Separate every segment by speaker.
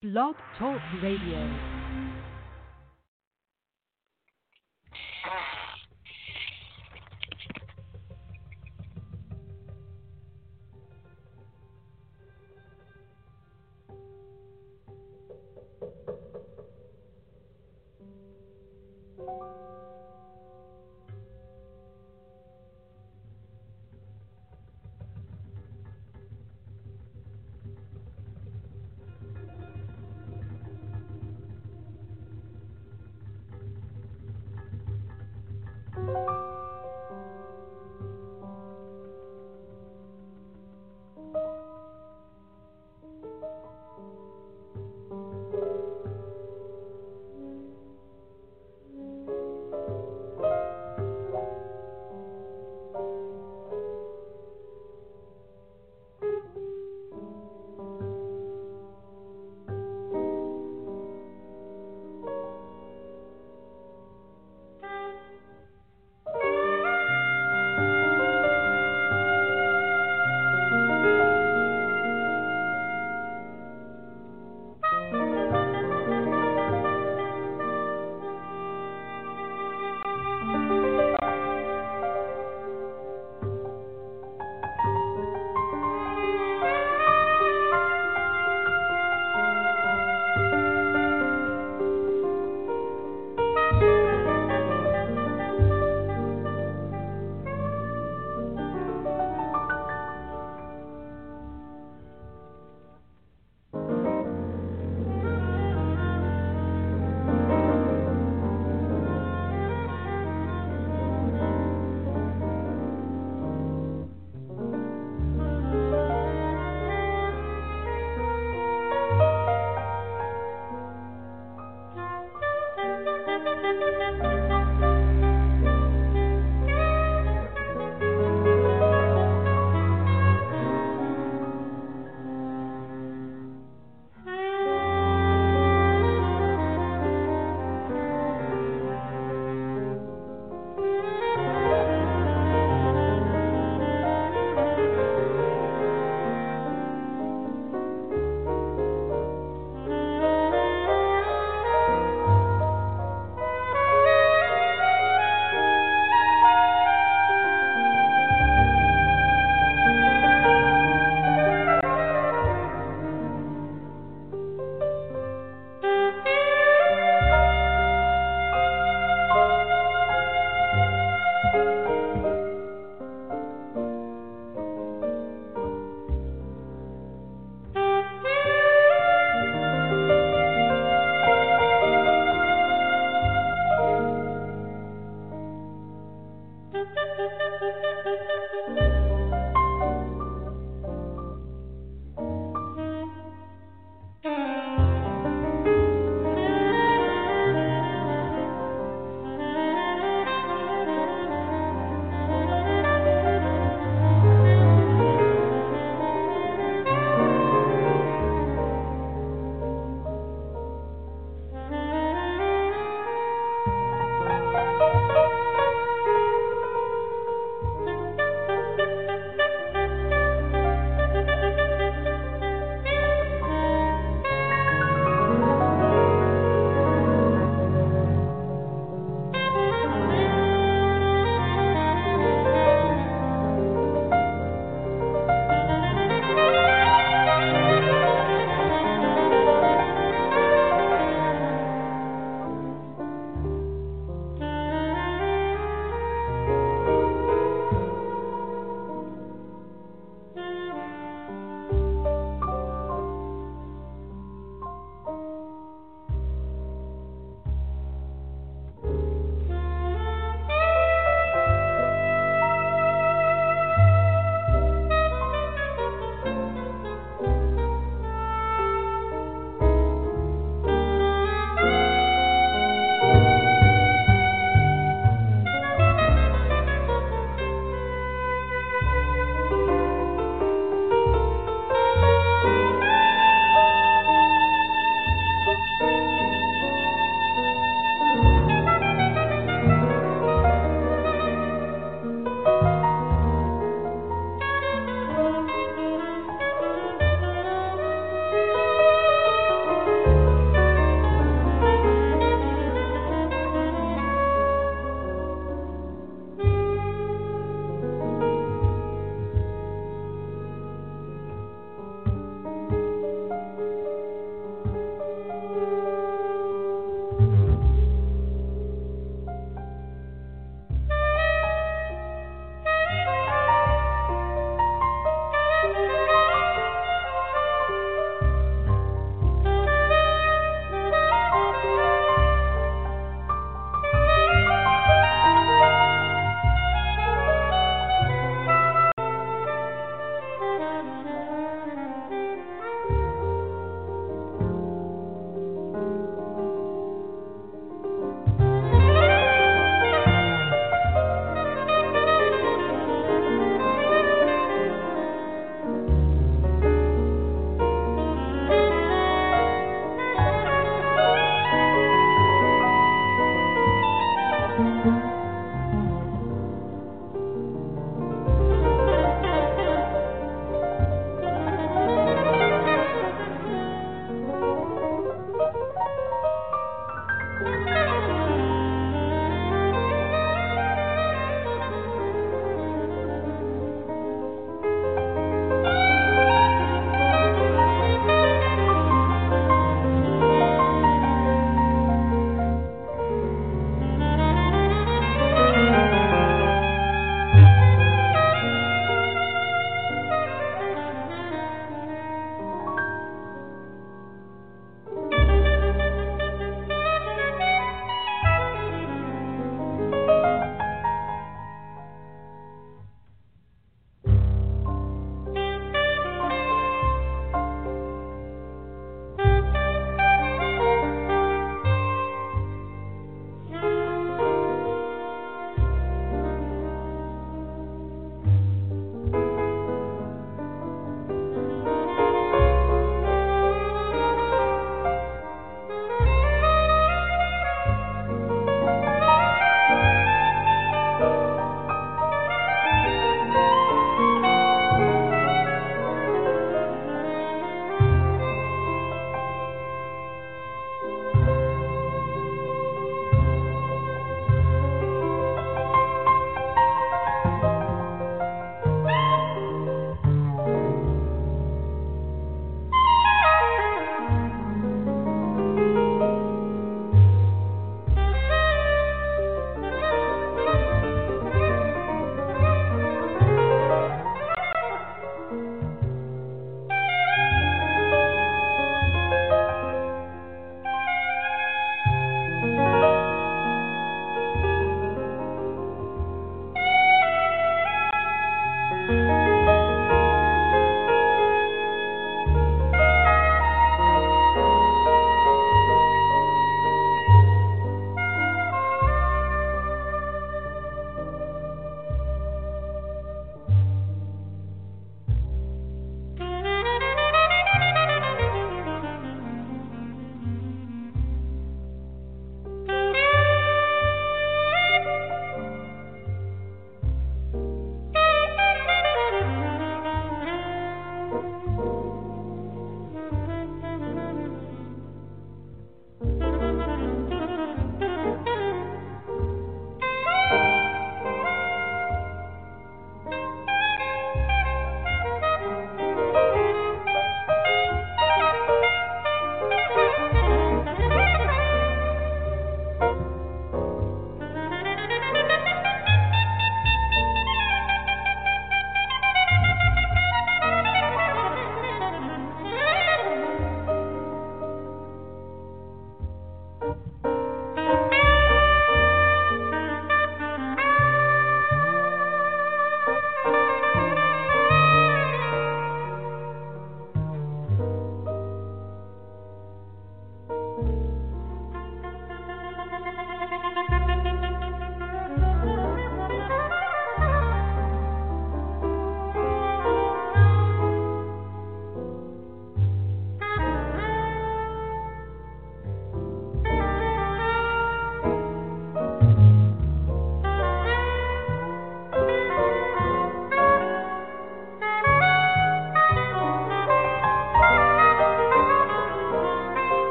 Speaker 1: Blog Talk Radio.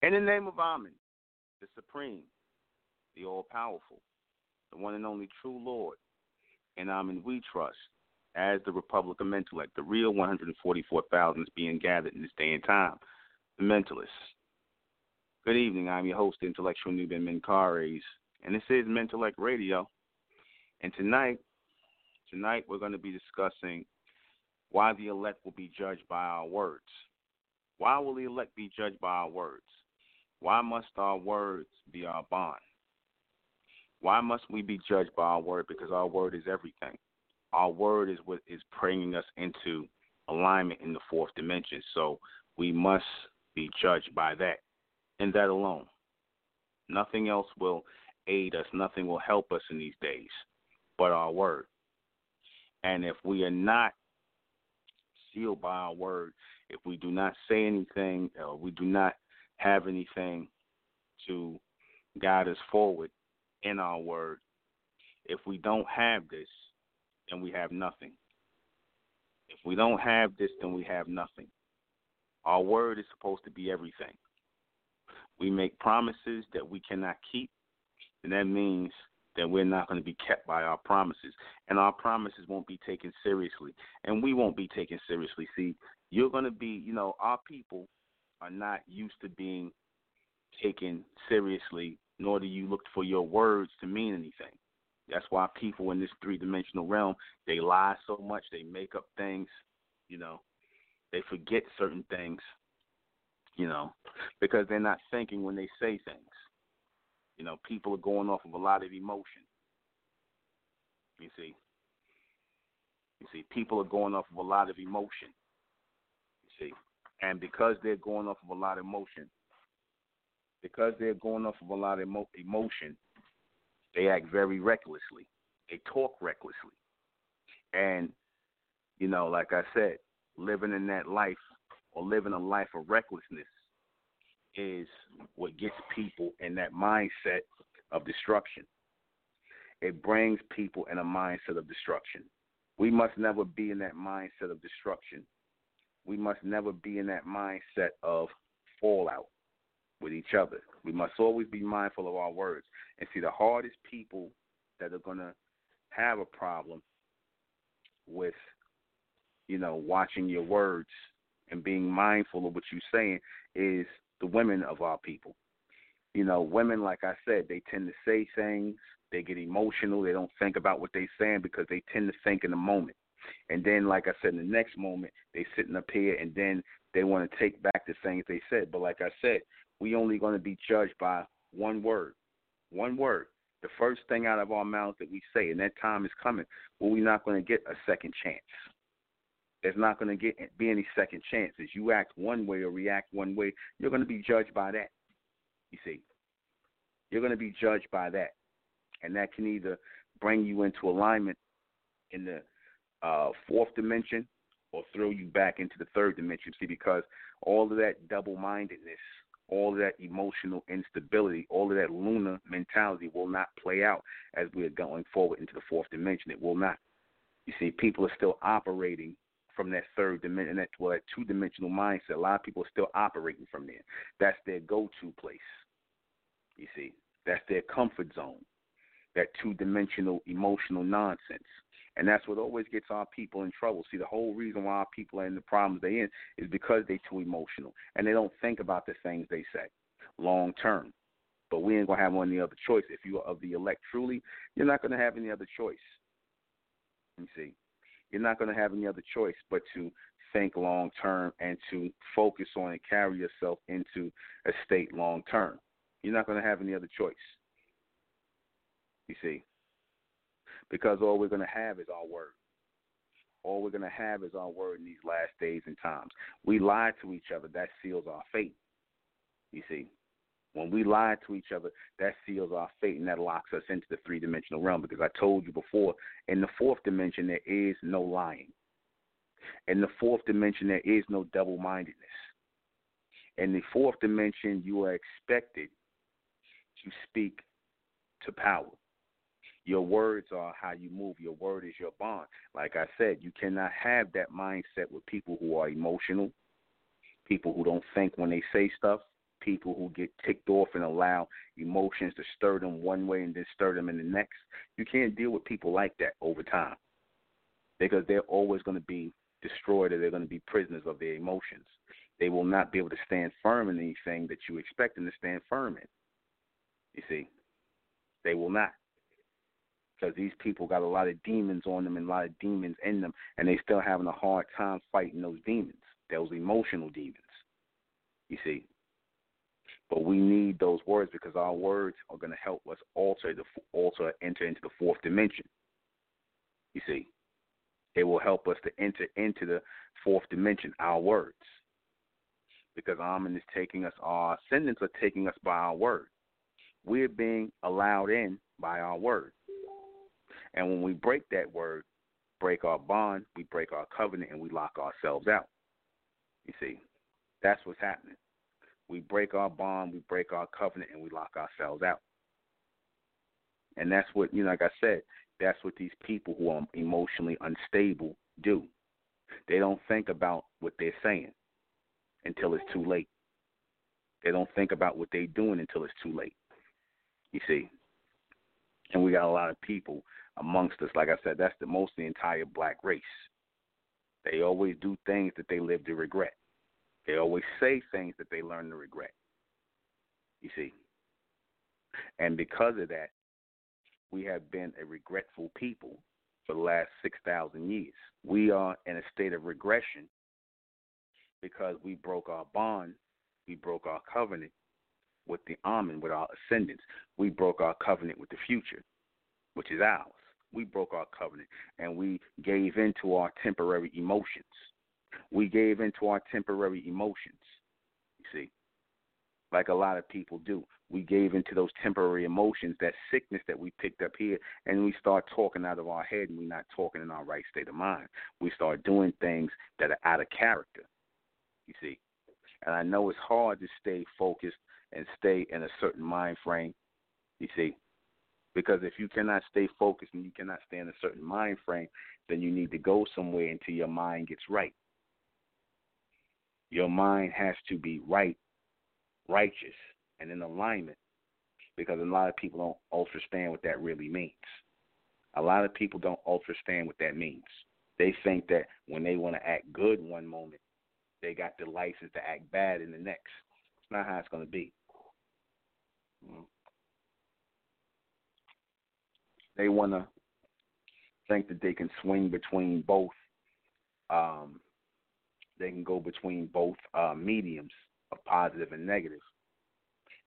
Speaker 2: In the name of Amen, the Supreme, the All Powerful, the one and only true Lord, and Amen we trust as the Republic of Mentellect, the real 144,000 is being gathered in this day and time, the Mentalists. Good evening. I'm your host, Intellectual Nuben Menkarayzz, and this is Mentellect Radio. And tonight, tonight we're going to be discussing why the elect will be judged by our words. Why will the elect be judged by our words? Why must our words be our bond? Why must we be judged by our word? Because our word is everything. Our word is what is bringing us into alignment in the fourth dimension. So we must be judged by that and that alone. Nothing else will aid us, nothing will help us in these days but our word. And if we are not sealed by our word, if we do not say anything, we do not have anything to guide us forward in our word, if we don't have this, then we have nothing. If we don't have this, then we have nothing. Our word is supposed to be everything. We make promises that we cannot keep, and that means that we're not going to be kept by our promises. And our promises won't be taken seriously. And we won't be taken seriously. See, you're going to be, you know, our people are not used to being taken seriously, nor do you look for your words to mean anything. That's why people in this three dimensional realm, they lie so much, they make up things, you know, they forget certain things, you know, because they're not thinking when they say things. You know, people are going off of a lot of emotion. You see. You see, people are going off of a lot of emotion. You see. And because they're going off of a lot of emotion, because they're going off of a lot of emo- emotion, they act very recklessly. They talk recklessly. And, you know, like I said, living in that life or living a life of recklessness is what gets people in that mindset of destruction. It brings people in a mindset of destruction. We must never be in that mindset of destruction. We must never be in that mindset of fallout with each other. We must always be mindful of our words. And see, the hardest people that are going to have a problem with, you know, watching your words and being mindful of what you're saying is the women of our people. You know, women, like I said, they tend to say things, they get emotional, they don't think about what they're saying because they tend to think in the moment. And then, like I said, in the next moment, they sitting up here and then they want to take back the things they said. But like I said, we only going to be judged by one word. One word. The first thing out of our mouths that we say, and that time is coming where we're not going to get a second chance there's not going to get be any second chances. You act one way or react one way, you're going to be judged by that. You see, you're going to be judged by that, and that can either bring you into alignment in the uh, fourth dimension or throw you back into the third dimension. See, because all of that double-mindedness, all of that emotional instability, all of that lunar mentality will not play out as we are going forward into the fourth dimension. It will not. You see, people are still operating from that third dimension, that well, that two dimensional mindset. A lot of people are still operating from there. That's their go to place. You see, that's their comfort zone. That two dimensional emotional nonsense. And that's what always gets our people in trouble. See, the whole reason why our people are in the problems they're in is because they're too emotional and they don't think about the things they say long term. But we ain't gonna have any other choice. If you are of the elect truly, you're not gonna have any other choice. You see you're not to have any other choice but to think long term and to focus on and carry yourself into a state long term. You're not to have any other choice. You see, because all we're going to have is our word. All we're going to have is our word in these last days and times. We lie to each other, that seals our fate. You see, when we lie to each other, that seals our fate and that locks us into the three dimensional realm. Because I told you before, in the fourth dimension, there is no lying. In the fourth dimension, there is no double mindedness. In the fourth dimension, you are expected to speak to power. Your words are how you move. Your word is your bond. Like I said, you cannot have that mindset with people who are emotional, people who don't think when they say stuff, people who get ticked off and allow emotions to stir them one way and then stir them in the next. You can't deal with people like that over time because they're always going to be destroyed or they're going to be prisoners of their emotions. They will not be able to stand firm in anything that you expect them to stand firm in. You see, they will not. Because these people got a lot of demons on them and a lot of demons in them, and they still having a hard time fighting those demons, those emotional demons. You see, but we need those words because our words are going to help us alter the alter enter into the fourth dimension. You see, it will help us to enter into the fourth dimension. Our words, because Amen is taking us. Our ascendants are taking us by our word. We're being allowed in by our word, and when we break that word, break our bond, we break our covenant, and we lock ourselves out. You see, that's what's happening. We break our bond, we break our covenant, and we lock ourselves out. And that's what, you know, like I said, that's what these people who are emotionally unstable do. They don't think about what they're saying until it's too late. They don't think about what they're doing until it's too late. You see? And we got a lot of people amongst us. Like I said, that's the most the entire black race. They always do things that they live to regret. They always say things that they learn to regret. You see? And because of that, we have been a regretful people for the last 6,000 years. We are in a state of regression because we broke our bond, we broke our covenant with the Amen, with our ascendants. We broke our covenant with the future, which is ours. We broke our covenant and we gave in to our temporary emotions we gave into our temporary emotions. You see, like a lot of people do. We gave into those temporary emotions, that sickness that we picked up here, and we start talking out of our head and we're not talking in our right state of mind. We start doing things that are out of character. You see. And I know it's hard to stay focused and stay in a certain mind frame. You see. Because if you cannot stay focused and you cannot stay in a certain mind frame, then you need to go somewhere until your mind gets right. Your mind has to be right, righteous, and in alignment because a lot of people don't understand what that really means. A lot of people don't understand what that means. They think that when they want to act good one moment, they got the license to act bad in the next. It's not how it's going to be. Mm-hmm. They want to think that they can swing between both um, they can go between both uh, mediums of positive and negative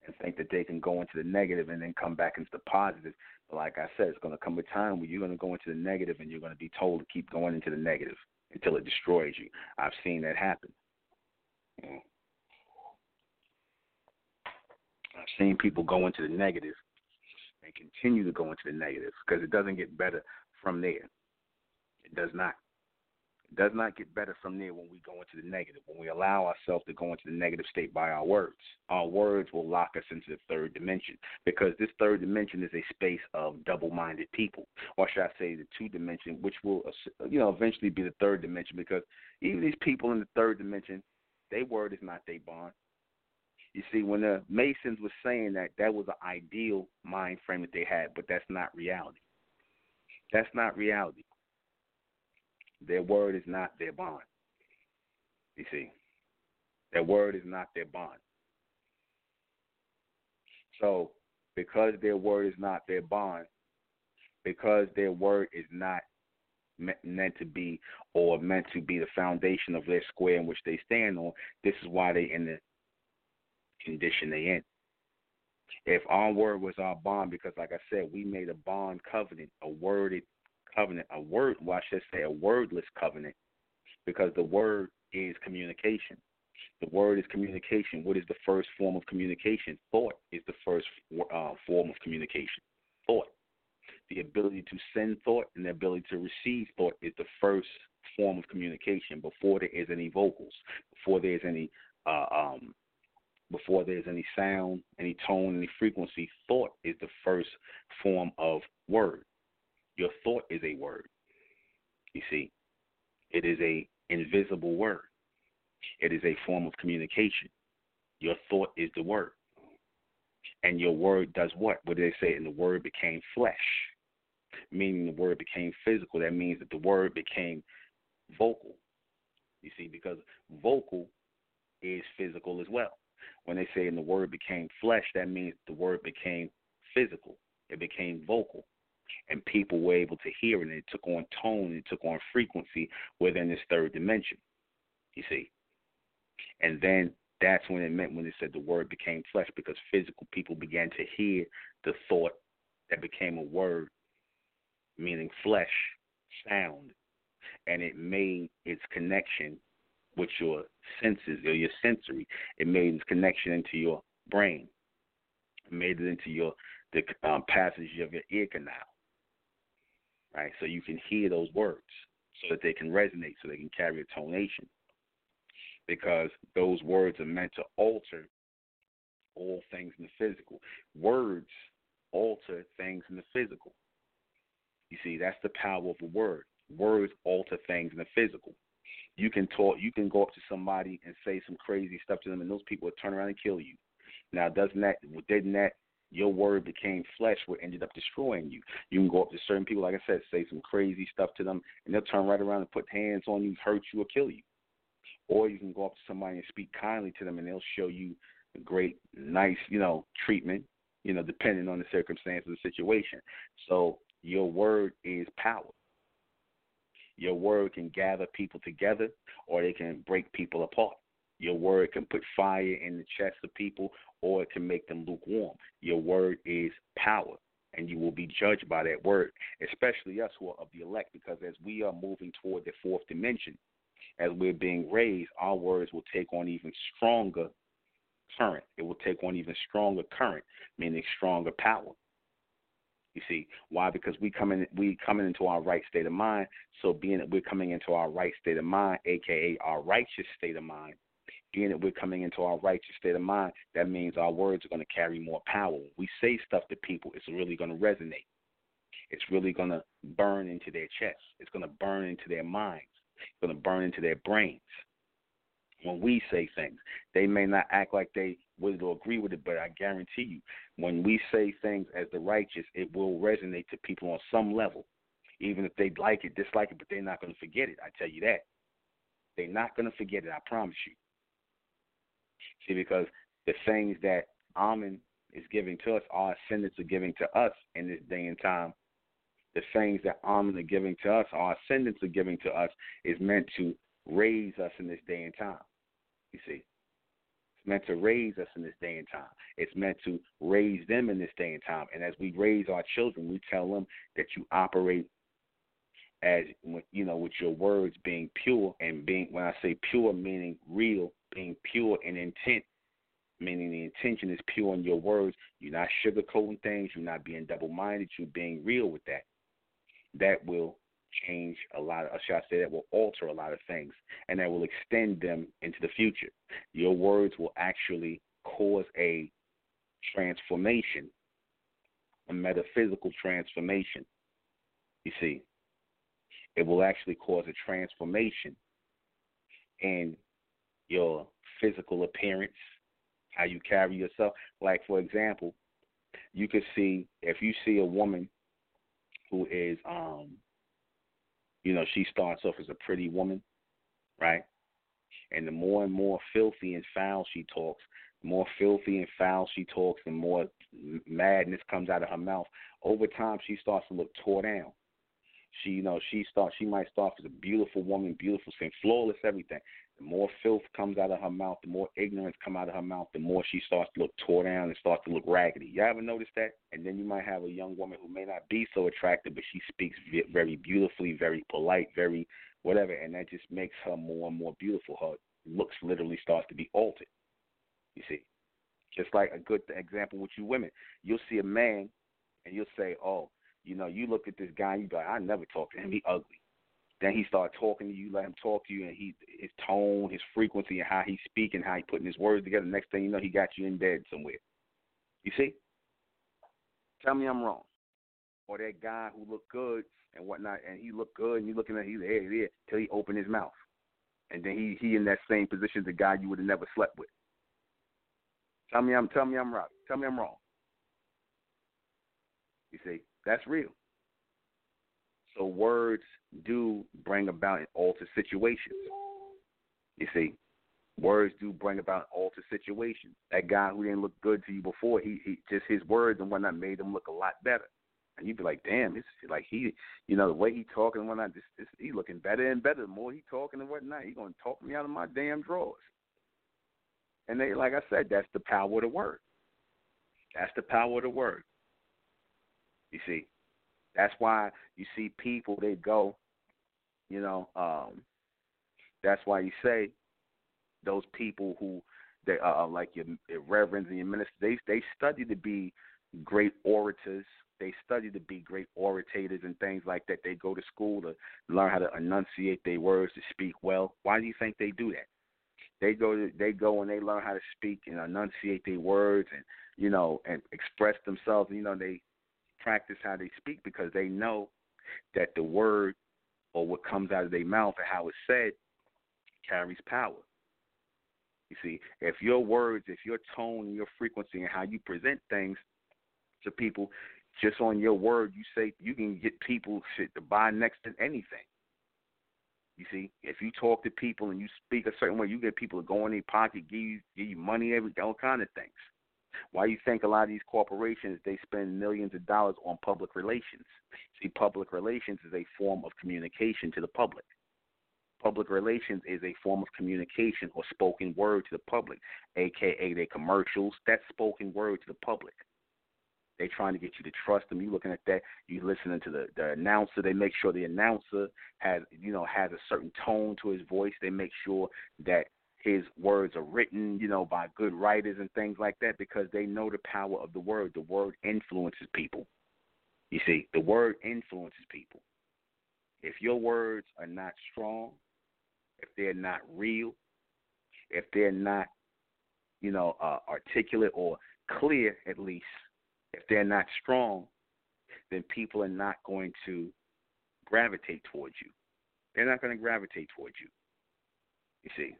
Speaker 2: and think that they can go into the negative and then come back into the positive. But like I said, it's going to come a time where you're going to go into the negative and you're going to be told to keep going into the negative until it destroys you. I've seen that happen. Yeah. I've seen people go into the negative and continue to go into the negative because it doesn't get better from there. It does not It does not get better from there when we go into the negative, when we allow ourselves to go into the negative state by our words. Our words will lock us into the third dimension because this third dimension is a space of double minded people, or should I say the two dimension, which will you know eventually be the third dimension because even these people in the third dimension, their word is not their bond. You see, when the Masons were saying that, that was an ideal mind frame that they had, but that's not reality. That's not reality. Their word is not their bond. You see, their word is not their bond. So, because their word is not their bond, because their word is not meant to be or meant to be the foundation of their square in which they stand on, this is why they in the condition they in. If our word was our bond, because like I said, we made a bond covenant, a worded covenant, a word, well, I should say a wordless covenant, because the word is communication. The word is communication. What is the first form of communication? Thought is the first uh, form of communication. Thought. The ability to send thought and the ability to receive thought is the first form of communication before there is any vocals, before there's any uh, um, before there's any sound, any tone, any frequency. Thought is the first form of word. Your thought is a word. You see, it is a invisible word. It is a form of communication. Your thought is the word. And your word does what? What do they say? And the word became flesh, meaning the word became physical. That means that the word became vocal. You see, because vocal is physical as well. When they say and the word became flesh, that means the word became physical. It became vocal. And people were able to hear it and it took on tone and it took on frequency within this third dimension. You see. And then that's when it meant when it said the word became flesh because physical people began to hear the thought that became a word, meaning flesh, sound, and it made its connection with your senses or your sensory. It made its connection into your brain. It made it into your the um, passage of your ear canal. Right, so you can hear those words, so that they can resonate, so they can carry a tonation because those words are meant to alter all things in the physical. Words alter things in the physical. You see, that's the power of a word. Words alter things in the physical. You can talk you can go up to somebody and say some crazy stuff to them and those people will turn around and kill you. Now doesn't that didn't that your word became flesh what ended up destroying you. You can go up to certain people, like I said, say some crazy stuff to them and they'll turn right around and put hands on you, hurt you or kill you. Or you can go up to somebody and speak kindly to them, and they'll show you great, nice, you know, treatment. You know, depending on the circumstance of the situation. So your word is power. Your word can gather people together, or they can break people apart. Your word can put fire in the chests of people, or it can make them lukewarm. Your word is power, and you will be judged by that word, especially us who are of the elect, because as we are moving toward the fourth dimension, as we're being raised, our words will take on even stronger current. It will take on even stronger current, meaning stronger power. You see why? Because we coming we coming into our right state of mind. So being that we're coming into our right state of mind, aka our righteous state of mind, being that we're coming into our righteous state of mind, that means our words are going to carry more power. When we say stuff to people, it's really going to resonate. It's really going to burn into their chest. It's going to burn into their minds It's going to burn into their brains when we say things. They may not act like they would agree with it, but I guarantee you, when we say things as the righteous, it will resonate to people on some level. Even if they like it, dislike it, but they're not going to forget it. I tell you that. They're not going to forget it, I promise you. See, because the things that Amen is giving to us, our ascendants are giving to us in this day and time, the things that Amen are giving to us, our ascendants are giving to us, is meant to raise us in this day and time. You see, it's meant to raise us in this day and time. It's meant to raise them in this day and time. And as we raise our children, we tell them that you operate as you know with your words being pure and being when I say pure meaning real, being pure in intent meaning the intention is pure in your words. You're not sugarcoating things. You're not being double minded. You're being real with that that will change a lot, of, shall I say, that will alter a lot of things, and that will extend them into the future. Your words will actually cause a transformation, a metaphysical transformation. You see, it will actually cause a transformation in your physical appearance, how you carry yourself. Like, for example, you could see if you see a woman who is um you know, she starts off as a pretty woman, right? And the more and more filthy and foul she talks, the more filthy and foul she talks, the more madness comes out of her mouth. Over time, she starts to look tore down. She, you know, she starts. She might start as a beautiful woman, beautiful skin, flawless, everything. The more filth comes out of her mouth, the more ignorance come out of her mouth, the more she starts to look tore down and starts to look raggedy. You ever notice that? And then you might have a young woman who may not be so attractive, but she speaks very beautifully, very polite, very whatever, and that just makes her more and more beautiful. Her looks literally starts to be altered. You see, just like a good example with you women, you'll see a man, and you'll say, "Oh, you know, you look at this guy, you go, I never talk to him. He ugly." Then he start talking to you, let him talk to you, and he his tone, his frequency, and how he's speaking, how he putting his words together. Next thing you know, he got you in bed somewhere. You see? Tell me I'm wrong. Or that guy who looked good and whatnot, and he looked good, and you looking at he's there, there, till he opened his mouth, and then he he in that same position the guy you would have never slept with. Tell me I'm tell me I'm right. Tell me I'm wrong. You see, that's real. So words do bring about and alter situations. You see, words do bring about alter situations. That guy who didn't look good to you before, he, he just his words and whatnot made him look a lot better. And you'd be like, damn, it's like he, you know, the way he talking and whatnot, this, this, he looking better and better. The more he talking and whatnot, he gonna talk me out of my damn drawers. And they, like I said, that's the power of the word. That's the power of the word. You see, that's why you see people they go, you know, um, that's why you say those people who they uh, like your, your reverends and your ministers, they they study to be great orators. They study to be great orators and things like that. They go to school to learn how to enunciate their words to speak well. Why do you think they do that? They go to, they go and they learn how to speak and enunciate their words and you know and express themselves. You know they practice how they speak because they know that the word or what comes out of their mouth and how it's said carries power. You see, if your words, if your tone, and your frequency, and how you present things to people, just on your word, you say you can get people shit to buy next to anything. You see, if you talk to people and you speak a certain way, you get people to go in their pocket, give you give you money, every all kind of things. Why you think a lot of these corporations they spend millions of dollars on public relations? See, public relations is a form of communication to the public. Public relations is a form of communication or spoken word to the public, aka their commercials. That's spoken word to the public. They're trying to get you to trust them. You looking at that. You listening to the the announcer. They make sure the announcer has you know has a certain tone to his voice. They make sure that his words are written, you know, by good writers and things like that because they know the power of the word. The word influences people. You see, the word influences people. If your words are not strong, if they're not real, if they're not, you know, uh, articulate or clear at least, if they're not strong, then people are not going to gravitate towards you. They're not going to gravitate towards you. You see,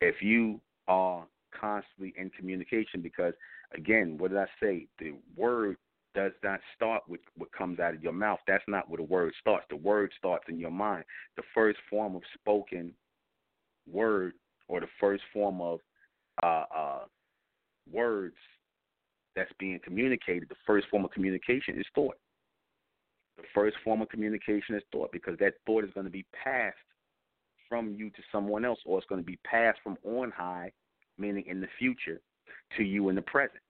Speaker 2: if you are constantly in communication because again what did i say? The word does not start with what comes out of your mouth. That's not where the word starts. The word starts in your mind. The first form of spoken word or the first form of uh, uh, words that's being communicated the first form of communication is thought. The first form of communication is thought because that thought is going to be passed from you to someone else, or it's going to be passed from on high, meaning in the future, to you in the present.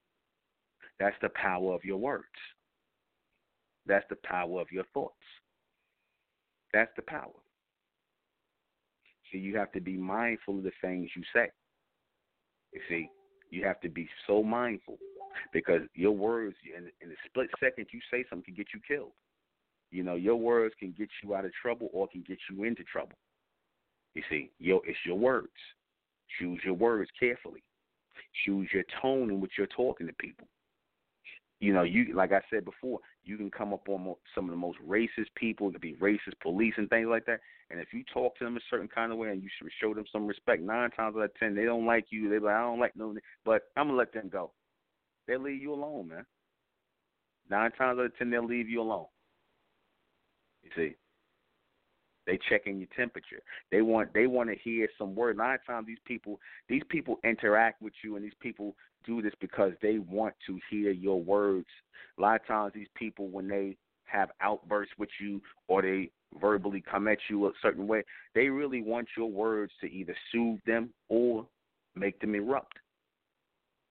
Speaker 2: That's the power of your words. That's the power of your thoughts. That's the power. So you have to be mindful of the things you say. You see, you have to be so mindful because your words, in, in a split second, you say something can get you killed. You know, your words can get you out of trouble or can get you into trouble. You see, yo, it's your words. Choose your words carefully. Choose your tone in which you're talking to people. You know, you like I said before, you can come up on some of the most racist people, to be racist police and things like that. And if you talk to them a certain kind of way and you show them some respect, nine times out of ten they don't like you. They're like, I don't like no, but I'm gonna let them go. They'll leave you alone, man. Nine times out of ten they'll leave you alone. You see. They checking your temperature. They want they want to hear some word. A lot of times these people these people interact with you and these people do this because they want to hear your words. A lot of times these people when they have outbursts with you or they verbally come at you a certain way, they really want your words to either soothe them or make them erupt.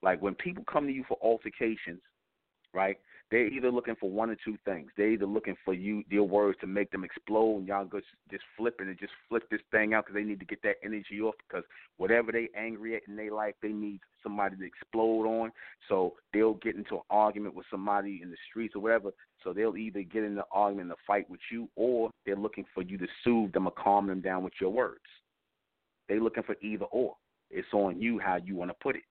Speaker 2: Like when people come to you for altercations, right? They're either looking for one or two things. They're either looking for you, your words to make them explode, and y'all go just flipping and just flip this thing out because they need to get that energy off. Because whatever they angry at in their life, they need somebody to explode on. So they'll get into an argument with somebody in the streets or whatever. So they'll either get in the argument, a fight with you, or they're looking for you to soothe them or calm them down with your words. They're looking for either or. It's on you how you want to put it.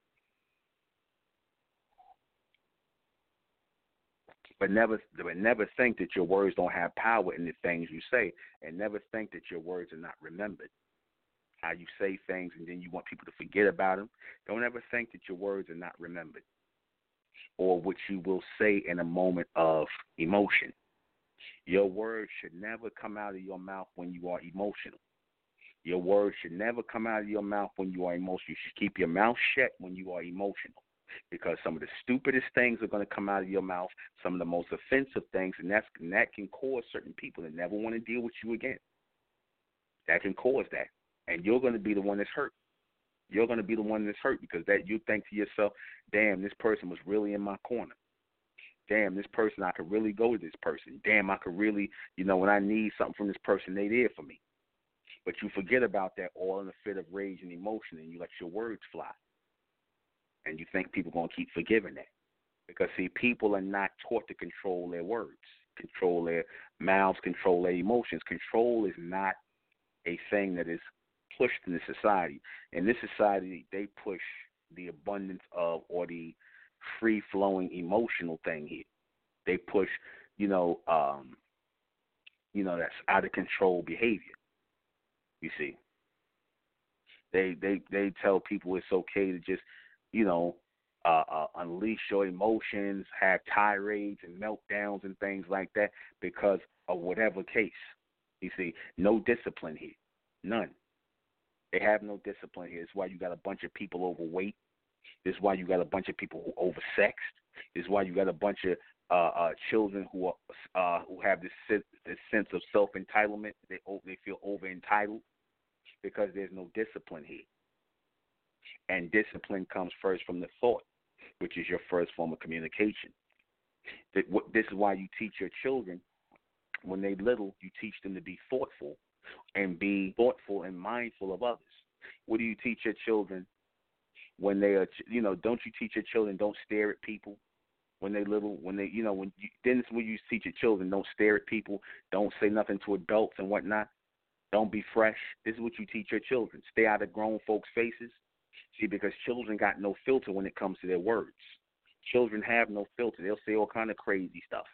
Speaker 2: But never but never think that your words don't have power in the things you say, and never think that your words are not remembered. how you say things, and then you want people to forget about them. Don't ever think that your words are not remembered or what you will say in a moment of emotion. Your words should never come out of your mouth when you are emotional. Your words should never come out of your mouth when you are emotional. You should keep your mouth shut when you are emotional because some of the stupidest things are going to come out of your mouth, some of the most offensive things, and that's and that can cause certain people to never want to deal with you again. That can cause that, and you're going to be the one that's hurt. You're going to be the one that's hurt because that you think to yourself, "Damn, this person was really in my corner. Damn, this person I could really go to this person. Damn, I could really, you know, when I need something from this person, they there for me." But you forget about that all in a fit of rage and emotion, and you let your words fly and you think people to keep forgiving that. Because, see, people are not taught to control their words, control their mouths, control their emotions. Control is not a thing that is pushed in the society. In this society, they push the abundance of or the free flowing emotional thing here. They push, you know, um, you know, that's out of control behavior. You see. They they they tell people it's okay to just you know, uh, uh, unleash your emotions, have tirades and meltdowns and things like that because of whatever case. You see, no discipline here, none. They have no discipline here. It's why you got a bunch of people overweight. Is why you got a bunch of people who oversexed. Is why you got a bunch of uh, uh, children who are uh, who have this this sense of self entitlement. They they feel over entitled because there's no discipline here. And discipline comes first from the thought, which is your first form of communication. This is why you teach your children when they're little, you teach them to be thoughtful and be thoughtful and mindful of others. What do you teach your children when they are, you know, don't you teach your children don't stare at people when they little, when they, you know, when you, then it's when you teach your children don't stare at people, don't say nothing to adults and whatnot, don't be fresh. This is what you teach your children. Stay out of grown folks' faces. See, because children got no filter when it comes to their words. Children have no filter. They'll say all kind of crazy stuff.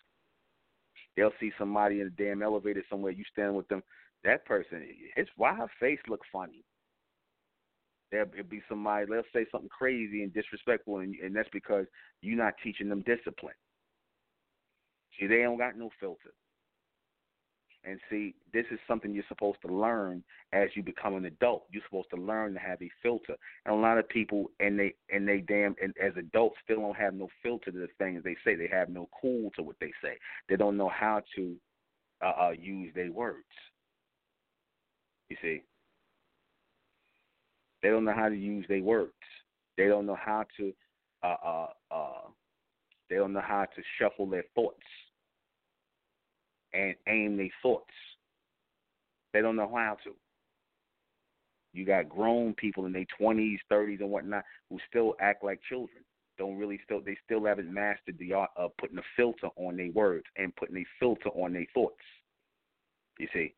Speaker 2: They'll see somebody in a damn elevator somewhere. You stand with them. That person, it's why her face look funny. There'll be somebody. They'll say something crazy and disrespectful, and, and that's because you're not teaching them discipline. See, they don't got no filter. And see, this is something you're supposed to learn as you become an adult. You're supposed to learn to have a filter. And a lot of people, and they and they damn, and as adults, still don't have no filter to the things they say. They have no cool to what they say. They don't know how to uh, uh, use their words. You see, they don't know how to use their words. They don't know how to. Uh, uh, uh, they don't know how to shuffle their thoughts and aim their thoughts. They don't know how to. You got grown people in their twenties, thirties, and whatnot who still act like children. Don't really still they still haven't mastered the art of putting a filter on their words and putting a filter on their thoughts. You see,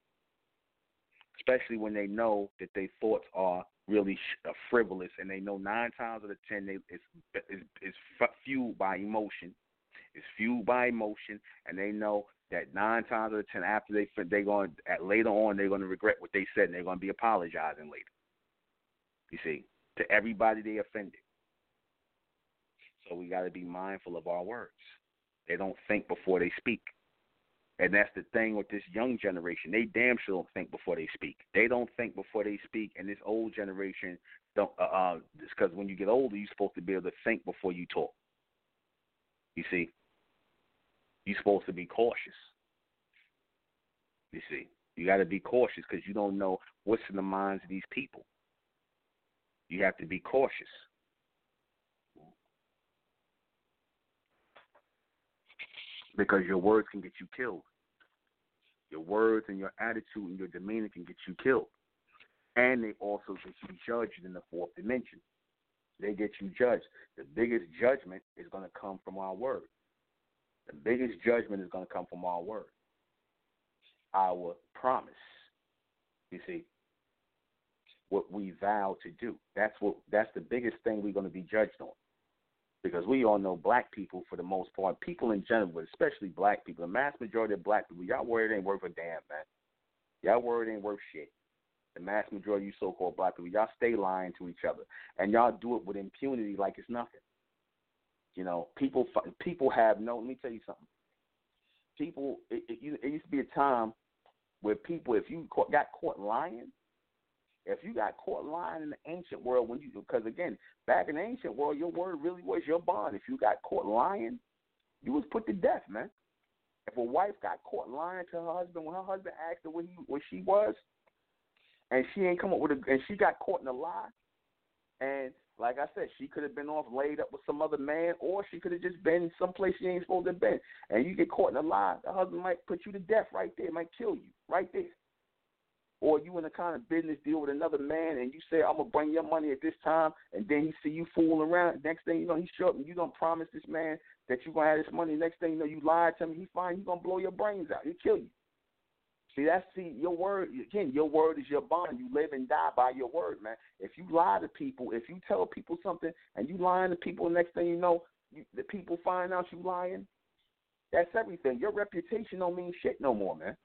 Speaker 2: especially when they know that their thoughts are really uh, frivolous, and they know nine times out of ten they, it's, it's, it's fueled by emotion. It's fueled by emotion, and they know that nine times out of ten after they they going at later on they're going to regret what they said and they're going to be apologizing later. You see, to everybody they offended. So we got to be mindful of our words. They don't think before they speak. And that's the thing with this young generation. They damn sure don't think before they speak. They don't think before they speak. And this old generation don't. Uh, uh, because when you get older, you're supposed to be able to think before you talk. You see, you're supposed to be cautious. You see, you got to be cautious because you don't know what's in the minds of these people. You have to be cautious. Because your words can get you killed. Your words and your attitude and your demeanor can get you killed. And they also get you judged in the fourth dimension. They get you judged. The biggest judgment is going to come from our words. The biggest judgment is going to come from our word, our promise. You see, what we vow to do. That's what. That's the biggest thing we're going to be judged on, because we all know black people for the most part, people in general, but especially black people, the mass majority of black people, y'all word ain't worth a damn, man. Y'all word ain't worth shit. the mass majority of you so-called black people, y'all stay lying to each other, and y'all do it with impunity like it's nothing. You know, people people have no. Let me tell you something. People, it, it, it used to be a time where people, if you got caught lying, if you got caught lying in the ancient world, when you because again, back in the ancient world, your word really was your bond. If you got caught lying, you was put to death, man. If a wife got caught lying to her husband when her husband asked her where he where she was, and she ain't come up with a and she got caught in a lie, and like I said, she could have been off laid up with some other man, or she could have just been someplace she ain't supposed to have been. And you get caught in a lie, the husband might put you to death right there, might kill you right there. Or you in a kind of business deal with another man, and you say, "I'm gonna bring your money at this time," and then he see you fooling around. Next thing you know, he show up and you don't promise this man that you gonna have this money. Next thing you know, you lied to him. He find you gonna blow your brains out. He'll kill you. See, that's see your word again. Your word is your bond. You live and die by your word, man. If you lie to people, if you tell people something and you lying to people, next thing you know, you, the people find out you lying. That's everything. Your reputation don't mean shit no more, man.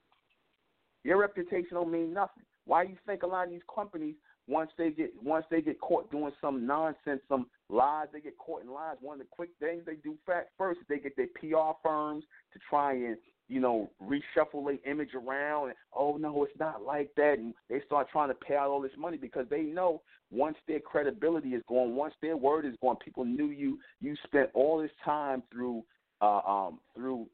Speaker 2: Your reputation don't mean nothing. Why you think a lot of these companies once they get once they get caught doing some nonsense, some lies, they get caught in lies. One of the quick things they do first, is they get their PR firms to try and you know, reshuffle their image around. And, oh no, it's not like that, and they start trying to pay out all this money because they know once their credibility is gone, once their word is gone, people knew you. You spent all this time through uh, um, through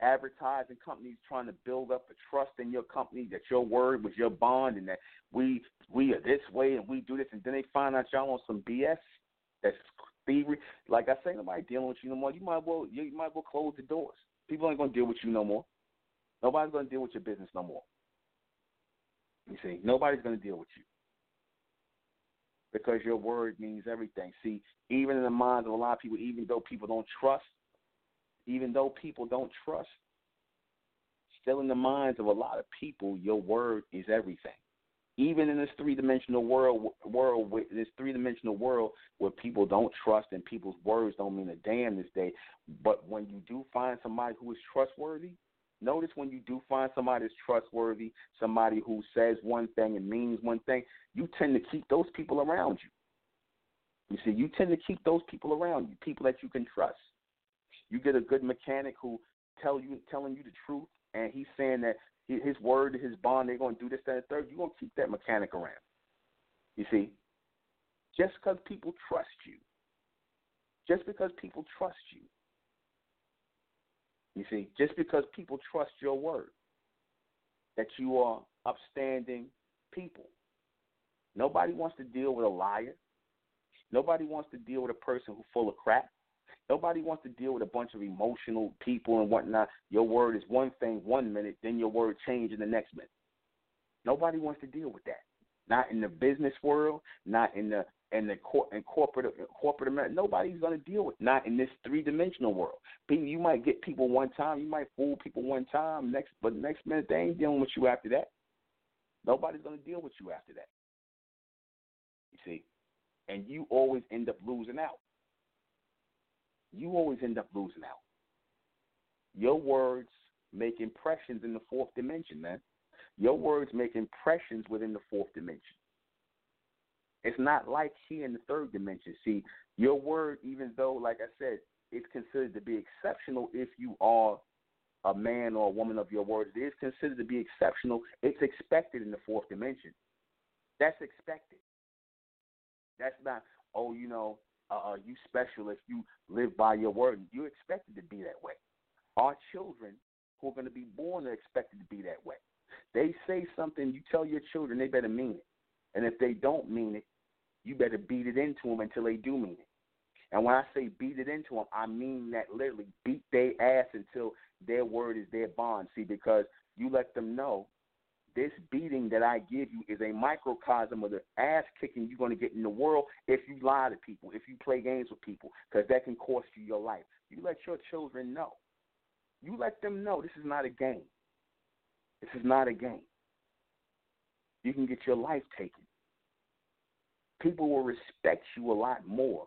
Speaker 2: advertising companies trying to build up a trust in your company that your word was your bond and that we we are this way and we do this and then they find out y'all on some BS that's thievery. Like I say, nobody dealing with you no more. You might well you might well close the doors. People ain't gonna deal with you no more. Nobody's gonna deal with your business no more. You see, nobody's gonna deal with you because your word means everything. See, even in the minds of a lot of people, even though people don't trust, even though people don't trust, still in the minds of a lot of people, your word is everything. Even in this three dimensional world, world, this three dimensional world where people don't trust and people's words don't mean a damn this day. But when you do find somebody who is trustworthy, notice when you do find somebody that's trustworthy, somebody who says one thing and means one thing, you tend to keep those people around you. You see, you tend to keep those people around you, people that you can trust. You get a good mechanic who tell you telling you the truth, and he's saying that his word, his bond, they're going to do this, that, and third. You're going to keep that mechanic around. You see, just because people trust you, just because people trust you, you see, just because people trust your word, that you are upstanding people. Nobody wants to deal with a liar. Nobody wants to deal with a person who's full of crap. Nobody wants to deal with a bunch of emotional people and whatnot. Your word is one thing one minute, then your word change in the next minute. Nobody wants to deal with that. Not in the business world, not in the in the cor- in corporate corporate America. Nobody's going to deal with not in this three dimensional world. People, you might get people one time, you might fool people one time, next but next minute they ain't dealing with you after that. Nobody's going to deal with you after that. You see, and you always end up losing out you always end up losing out. Your words make impressions in the fourth dimension, man. Your words make impressions within the fourth dimension. It's not like here in the third dimension. See, your word, even though, like I said, it's considered to be exceptional if you are a man or a woman of your word. It is considered to be exceptional. It's expected in the fourth dimension. That's expected. That's not, oh, you know, uh, you special if you live by your word. You're expected to be that way. Our children who are going to be born are expected to be that way. They say something, you tell your children they better mean it. And if they don't mean it, you better beat it into them until they do mean it. And when I say beat it into them, I mean that literally beat their ass until their word is their bond. See, because you let them know this beating that I give you is a microcosm of the ass kicking you're going to get in the world if you lie to people, if you play games with people, because that can cost you your life. You let your children know. You let them know this is not a game. This is not a game. You can get your life taken. People will respect you a lot more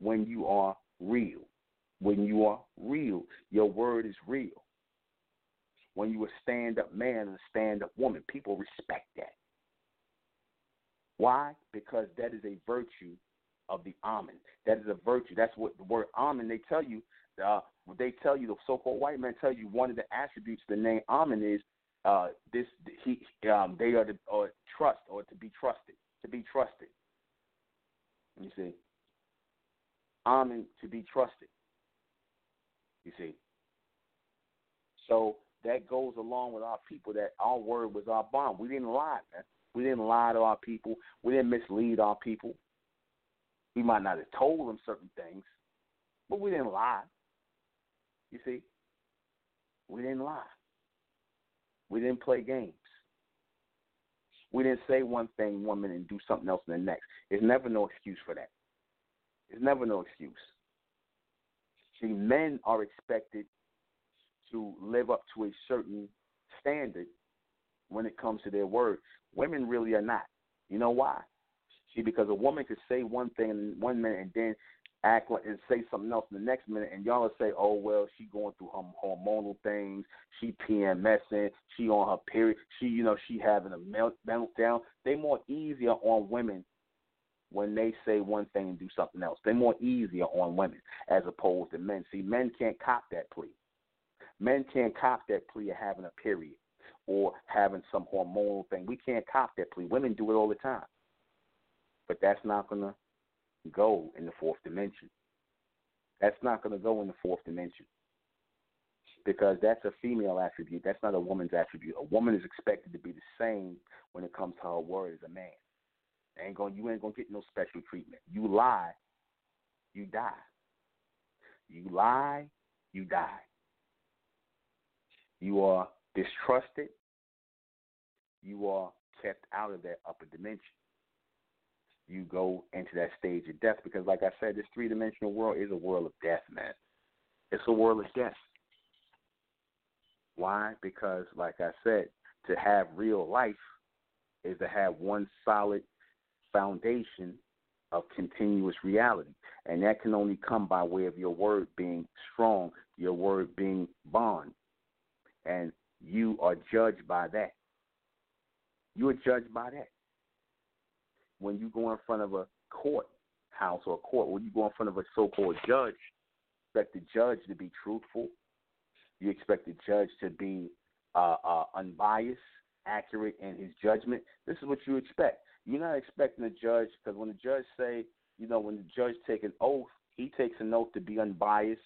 Speaker 2: when you are real. When you are real, your word is real when you a stand up man and a stand up woman. People respect that. Why? Because that is a virtue of the Amen. That is a virtue. That's what the word Amen. They tell you. Uh, they tell you the so-called white men tell you one of the attributes the name Amen is uh, this. He um, they are to or trust or to be trusted. To be trusted. You see. Amen to be trusted. You see. So that goes along with our people that our word was our bond. We didn't lie, man. We didn't lie to our people. We didn't mislead our people. We might not have told them certain things, but we didn't lie. You see? We didn't lie. We didn't play games. We didn't say one thing one minute and do something else in the next. There's never no excuse for that. There's never no excuse. See, men are expected to live up to a certain standard when it comes to their word. Women really are not. You know why? See, because a woman could say one thing in one minute and then act like and say something else in the next minute, and y'all say, "Oh well, she going through her hormonal things. She PMSing. She on her period. She, you know, she having a melt meltdown." They more easier on women when they say one thing and do something else. They're more easier on women as opposed to men. See, men can't cop that plea. Men can't cop that plea of having a period or having some hormonal thing. We can't cop that plea. Women do it all the time. But that's not going to go in the fourth dimension. That's not going to go in the fourth dimension. Because that's a female attribute. That's not a woman's attribute. A woman is expected to be the same when it comes to her word as a man. Ain't going you ain't gonna get no special treatment. You lie, you die. You lie, you die. You are distrusted, you are kept out of that upper dimension. You go into that stage of death because, like I said, this three dimensional world is a world of death, man. It's a world of death. Why? Because, like I said, to have real life is to have one solid foundation of continuous reality. And that can only come by way of your word being strong, your word being bond. And you are judged by that. You are judged by that. When you go in front of a court house or a court, when you go in front of a so called judge, expect the judge to be truthful. You expect the judge to be uh, uh, unbiased, accurate in his judgment. This is what you expect. You're not expecting a judge because when the judge say, you know, when the judge take an oath, he takes an oath to be unbiased.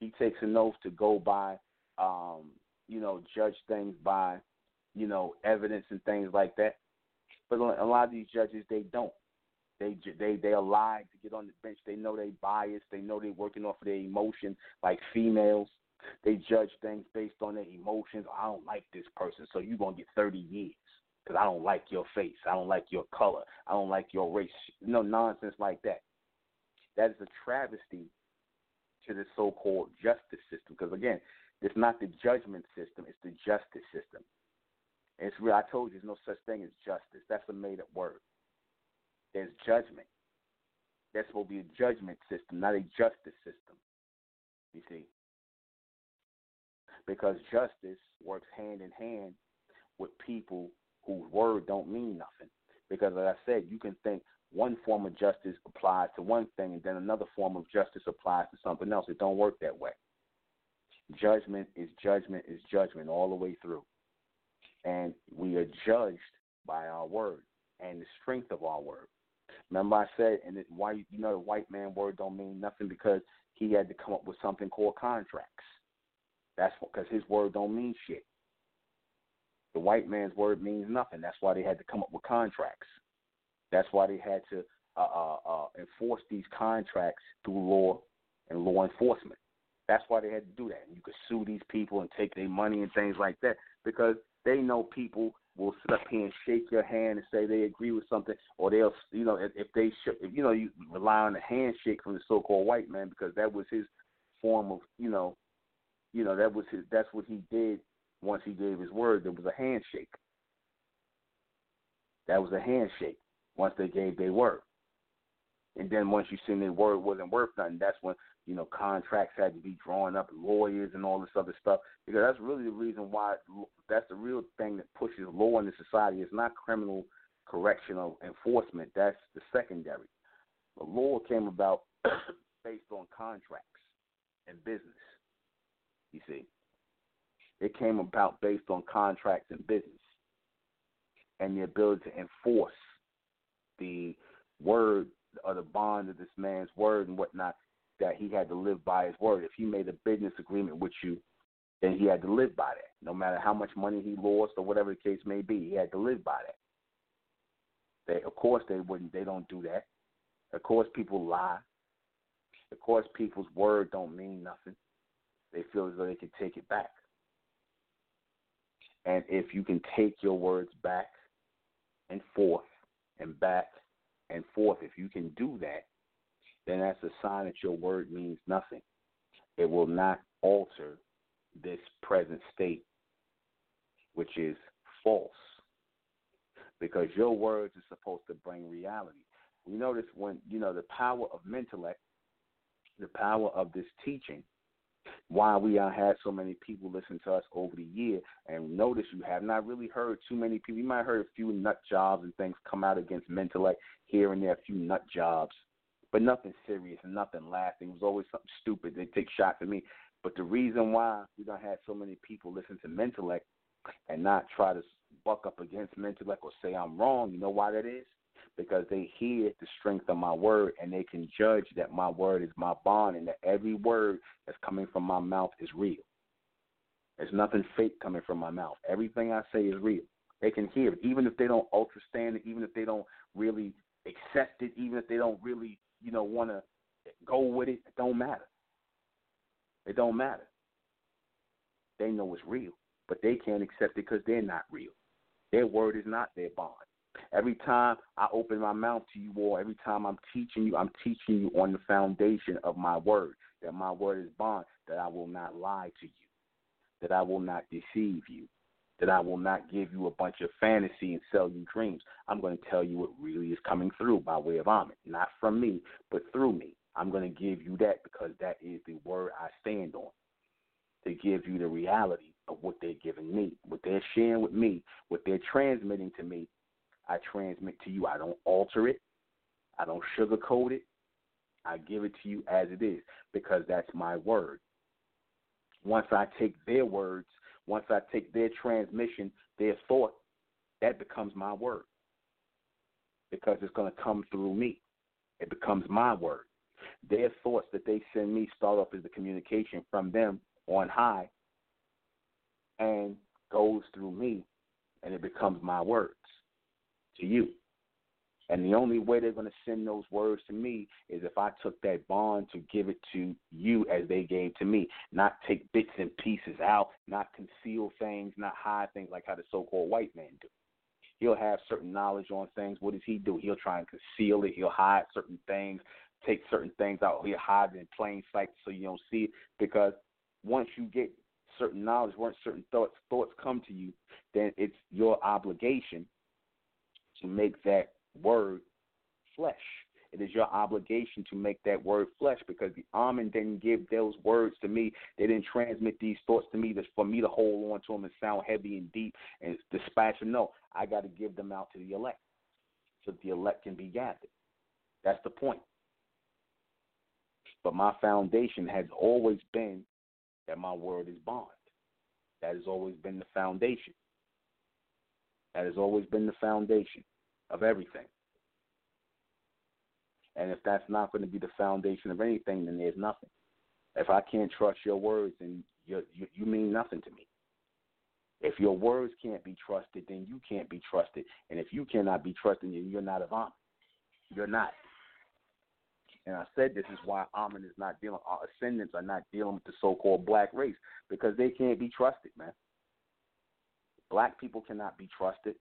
Speaker 2: He takes an oath to go by, um, you know, judge things by, you know, evidence and things like that. But a lot of these judges, they don't. They they they are to get on the bench. They know they biased. They know they're working off of their emotions, like females. They judge things based on their emotions. I don't like this person, so you're gonna get 30 years because I don't like your face. I don't like your color. I don't like your race. No nonsense like that. That is a travesty to the so-called justice system. Because again, it's not the judgment system; it's the justice system. And it's real. I told you, there's no such thing as justice. That's a made-up word. There's judgment. That's supposed to be a judgment system, not a justice system. You see, because justice works hand in hand with people whose word don't mean nothing. Because, like I said, you can think one form of justice applies to one thing, and then another form of justice applies to something else. It don't work that way. Judgment is judgment is judgment all the way through, and we are judged by our word and the strength of our word. Remember, I said, and it, why you know the white man word don't mean nothing because he had to come up with something called contracts. That's because his word don't mean shit. The white man's word means nothing. That's why they had to come up with contracts. That's why they had to uh, uh, uh, enforce these contracts through law and law enforcement. That's why they had to do that. And you could sue these people and take their money and things like that because they know people will sit up here and shake your hand and say they agree with something, or they'll, you know, if, they, sh- if, you know, you rely on the handshake from the so-called white man because that was his form of, you know, you know, that was his, that's what he did once he gave his word, there was a handshake. That was a handshake once they gave their word. And then once you seen their word wasn't worth nothing, that's when, you know, contracts had to be drawn up, lawyers and all this other stuff. Because that's really the reason why that's the real thing that pushes law in the society. It's not criminal correctional enforcement, that's the secondary. The law came about based on contracts and business. You see, it came about based on contracts and business and the ability to enforce the word or the bond of this man's word and whatnot that he had to live by his word. If he made a business agreement with you, then he had to live by that. No matter how much money he lost or whatever the case may be, he had to live by that. They, of course, they wouldn't. They don't do that. Of course, people lie. Of course, people's word don't mean nothing. They feel as though they can take it back. And if you can take your words back and forth and back and forth, if you can do that, then that's a sign that your word means nothing. It will not alter this present state, which is false. Because your words are supposed to bring reality. We notice when, you know, the power of Mentellect, the power of this teaching, why we have had so many people listen to us over the year. And notice you have not really heard too many people. You might have heard a few nut jobs and things come out against Mentellect here and there, a few nut jobs, but nothing serious and nothing lasting. It was always something stupid. They take shots at me. But the reason why we don't have so many people listen to Mentellect and not try to buck up against Mentellect or say I'm wrong, you know why that is? Because they hear the strength of my word and they can judge that my word is my bond and that every word that's coming from my mouth is real. There's nothing fake coming from my mouth. Everything I say is real. They can hear it, even if they don't understand it, even if they don't really accept it, even if they don't really, you know, want to go with it. It don't matter. It don't matter. They know it's real, but they can't accept it because they're not real. Their word is not their bond. Every time I open my mouth to you all, every time I'm teaching you, I'm teaching you on the foundation of my word, that my word is bond, that I will not lie to you, that I will not deceive you, that I will not give you a bunch of fantasy and sell you dreams. I'm going to tell you what really is coming through by way of Amen, not from me, but through me. I'm going to give you that because that is the word I stand on to give you the reality of what they're giving me, what they're sharing with me, what they're transmitting to me. I transmit to you. I don't alter it. I don't sugarcoat it. I give it to you as it is because that's my word. Once I take their words, once I take their transmission, their thought, that becomes my word because it's going to come through me. It becomes my word. Their thoughts that they send me start off as the communication from them on high and goes through me and it becomes my words to you. And the only way they're going to send those words to me is if I took that bond to give it to you as they gave to me, not take bits and pieces out, not conceal things, not hide things like how the so called white man do. He'll have certain knowledge on things. What does he do? He'll try and conceal it. He'll hide certain things, take certain things out. He'll hide it in plain sight so you don't see it. Because once you get certain knowledge, once certain thoughts thoughts come to you, then it's your obligation to make that word flesh. It is your obligation to make that word flesh because the Amen didn't give those words to me. They didn't transmit these thoughts to me that's for me to hold on to them and sound heavy and deep and dispatch them. No, I got to give them out to the elect so the elect can be gathered. That's the point. But my foundation has always been that my word is bond. That has always been the foundation. That has always been the foundation of everything. And if that's not going to be the foundation of anything, then there's nothing. If I can't trust your words, then you you, you mean nothing to me. If your words can't be trusted, then you can't be trusted. And if you cannot be trusted, then you're not of Amen. You're not. And I said this is why Amen is not dealing, our ascendants are not dealing with the so-called black race because they can't be trusted, man. Black people cannot be trusted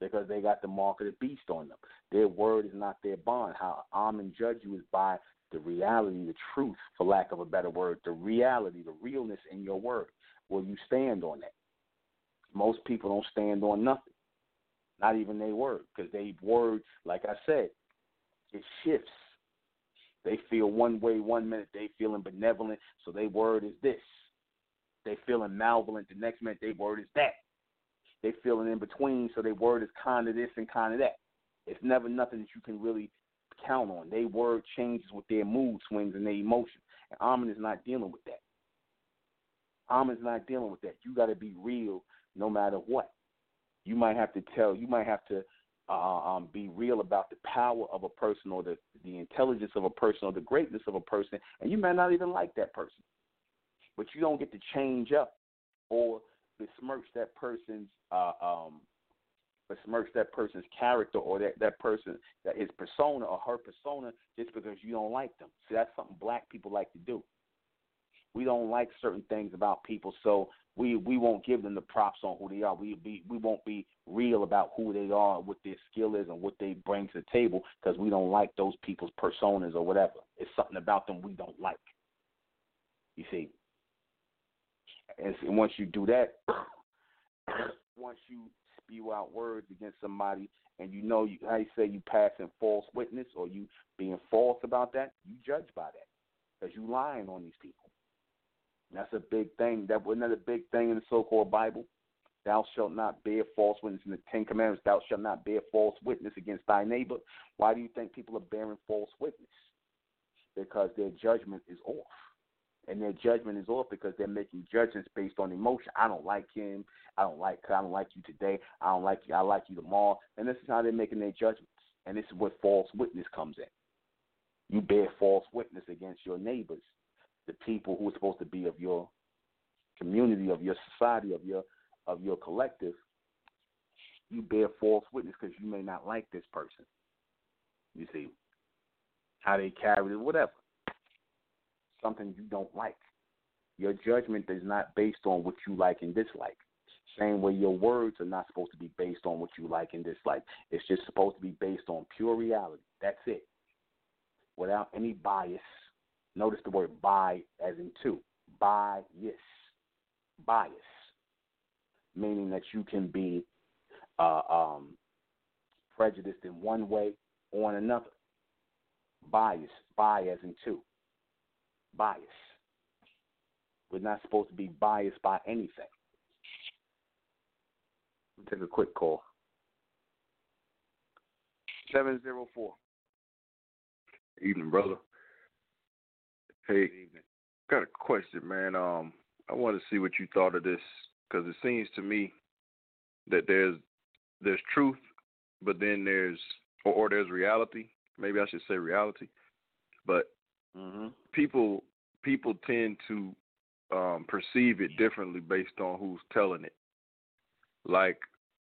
Speaker 2: because they got the mark of the beast on them. Their word is not their bond. How Amen judge you is by the reality, the truth, for lack of a better word, the reality, the realness in your word. Will you stand on that? Most people don't stand on nothing, not even their word, because their word, like I said, it shifts. They feel one way one minute, they feeling benevolent, so their word is this. They feeling malevolent the next minute, their word is that. They feeling in between, so their word is kind of this and kind of that. It's never nothing that you can really count on. Their word changes with their mood swings and their emotions. And Amun is not dealing with that. Amun's not dealing with that. You got to be real no matter what. You might have to tell. You might have to uh, um, be real about the power of a person or the the intelligence of a person or the greatness of a person, and you might not even like that person. But you don't get to change up or besmirch that person's uh, um, besmirch that person's character or that that person that his persona or her persona just because you don't like them. See, that's something black people like to do. We don't like certain things about people, so we we won't give them the props on who they are. We be we won't be real about who they are, what their skill is, and what they bring to the table because we don't like those people's personas or whatever. It's something about them we don't like. You see, and once you do that, once you spew out words against somebody, and you know you how you say you passing false witness or you being false about that, you judge by that because you lying on these people. That's a big thing. That was another big thing in the so-called Bible. Thou shalt not bear false witness in the Ten Commandments. Thou shalt not bear false witness against thy neighbor. Why do you think people are bearing false witness? Because their judgment is off and their judgment is off because they're making judgments based on emotion. I don't like him. I don't like. I don't like you today. I don't like you. I like you tomorrow. And this is how they're making their judgments. And this is where false witness comes in. You bear false witness against your neighbors, the people who are supposed to be of your community, of your society, of your of your collective. You bear false witness because you may not like this person. You see how they carry it, whatever something you don't like. Your judgment is not based on what you like and dislike. Same way your words are not supposed to be based on what you like and dislike. It's just supposed to be based on pure reality. That's it. Without any bias. Notice the word by as in two. Bias. Bias. Meaning that you can be uh, um, prejudiced in one way or in another. Bias. By as in two bias. We're not supposed to be biased by anything. We'll take a quick call. 704.
Speaker 3: Evening, brother. Hey, evening. got a question, man. Um, I want to see what you thought of this because it seems to me that there's there's truth, but then there's or, or there's reality. Maybe I should say reality, but
Speaker 2: Mm-hmm.
Speaker 3: People people tend to um, perceive it differently based on who's telling it. Like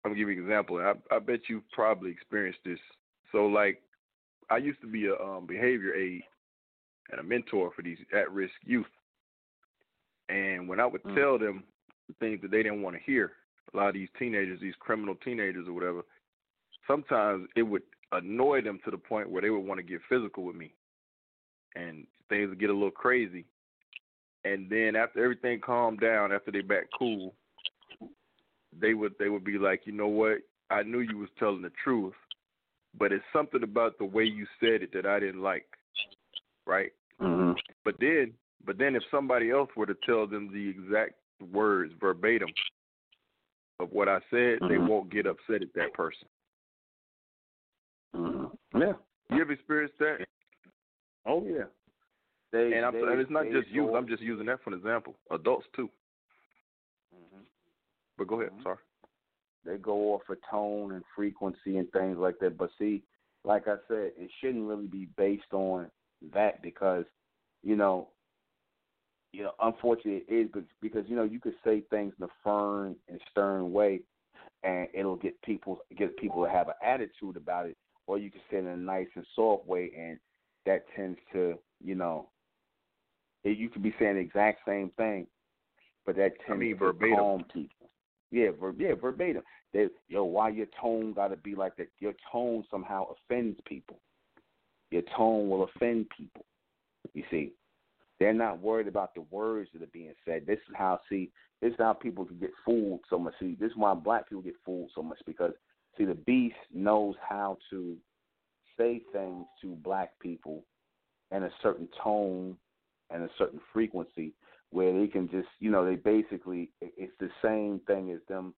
Speaker 3: I'm gonna give you an example. I, I bet you probably experienced this. So like I used to be a um, behavior aide and a mentor for these at-risk youth. And when I would
Speaker 2: mm.
Speaker 3: tell them the things that they didn't want to hear, a lot of these teenagers, these criminal teenagers or whatever, sometimes it would annoy them to the point where they would want to get physical with me and things would get a little crazy. And then after everything calmed down, after they back cool, they would they would be like, you know what? I knew you was telling the truth, but it's something about the way you said it that I didn't like, right?
Speaker 2: Mm-hmm.
Speaker 3: But then, but then if somebody else were to tell them the exact words verbatim of what I said,
Speaker 2: mm-hmm.
Speaker 3: they won't get upset at that person.
Speaker 2: Mm-hmm. Yeah.
Speaker 3: You ever experienced that?
Speaker 2: Oh yeah. They,
Speaker 3: and, I'm,
Speaker 2: they,
Speaker 3: and it's not just youth. I'm just using that for an example. Adults too.
Speaker 2: Mm-hmm.
Speaker 3: But go ahead.
Speaker 2: Mm-hmm.
Speaker 3: Sorry.
Speaker 2: They go off for tone and frequency and things like that. But see, like I said, it shouldn't really be based on that because, you know, you know, unfortunately it is because you know you could say things in a firm and stern way, and it'll get people get people to have an attitude about it, or you can say it in a nice and soft way, and that tends to, you know, it, you could be saying the exact same thing, but that tends
Speaker 3: I mean,
Speaker 2: to
Speaker 3: verbatim.
Speaker 2: calm people. Yeah, ver- yeah, verbatim. They, yo, why your tone got to be like that? Your tone somehow offends people. Your tone will offend people. You see, they're not worried about the words that are being said. This is how see. This is how people can get fooled so much. See, this is why black people get fooled so much because see, the beast knows how to say things to black people in a certain tone and a certain frequency where they can just, you know, they basically, it's the same thing as them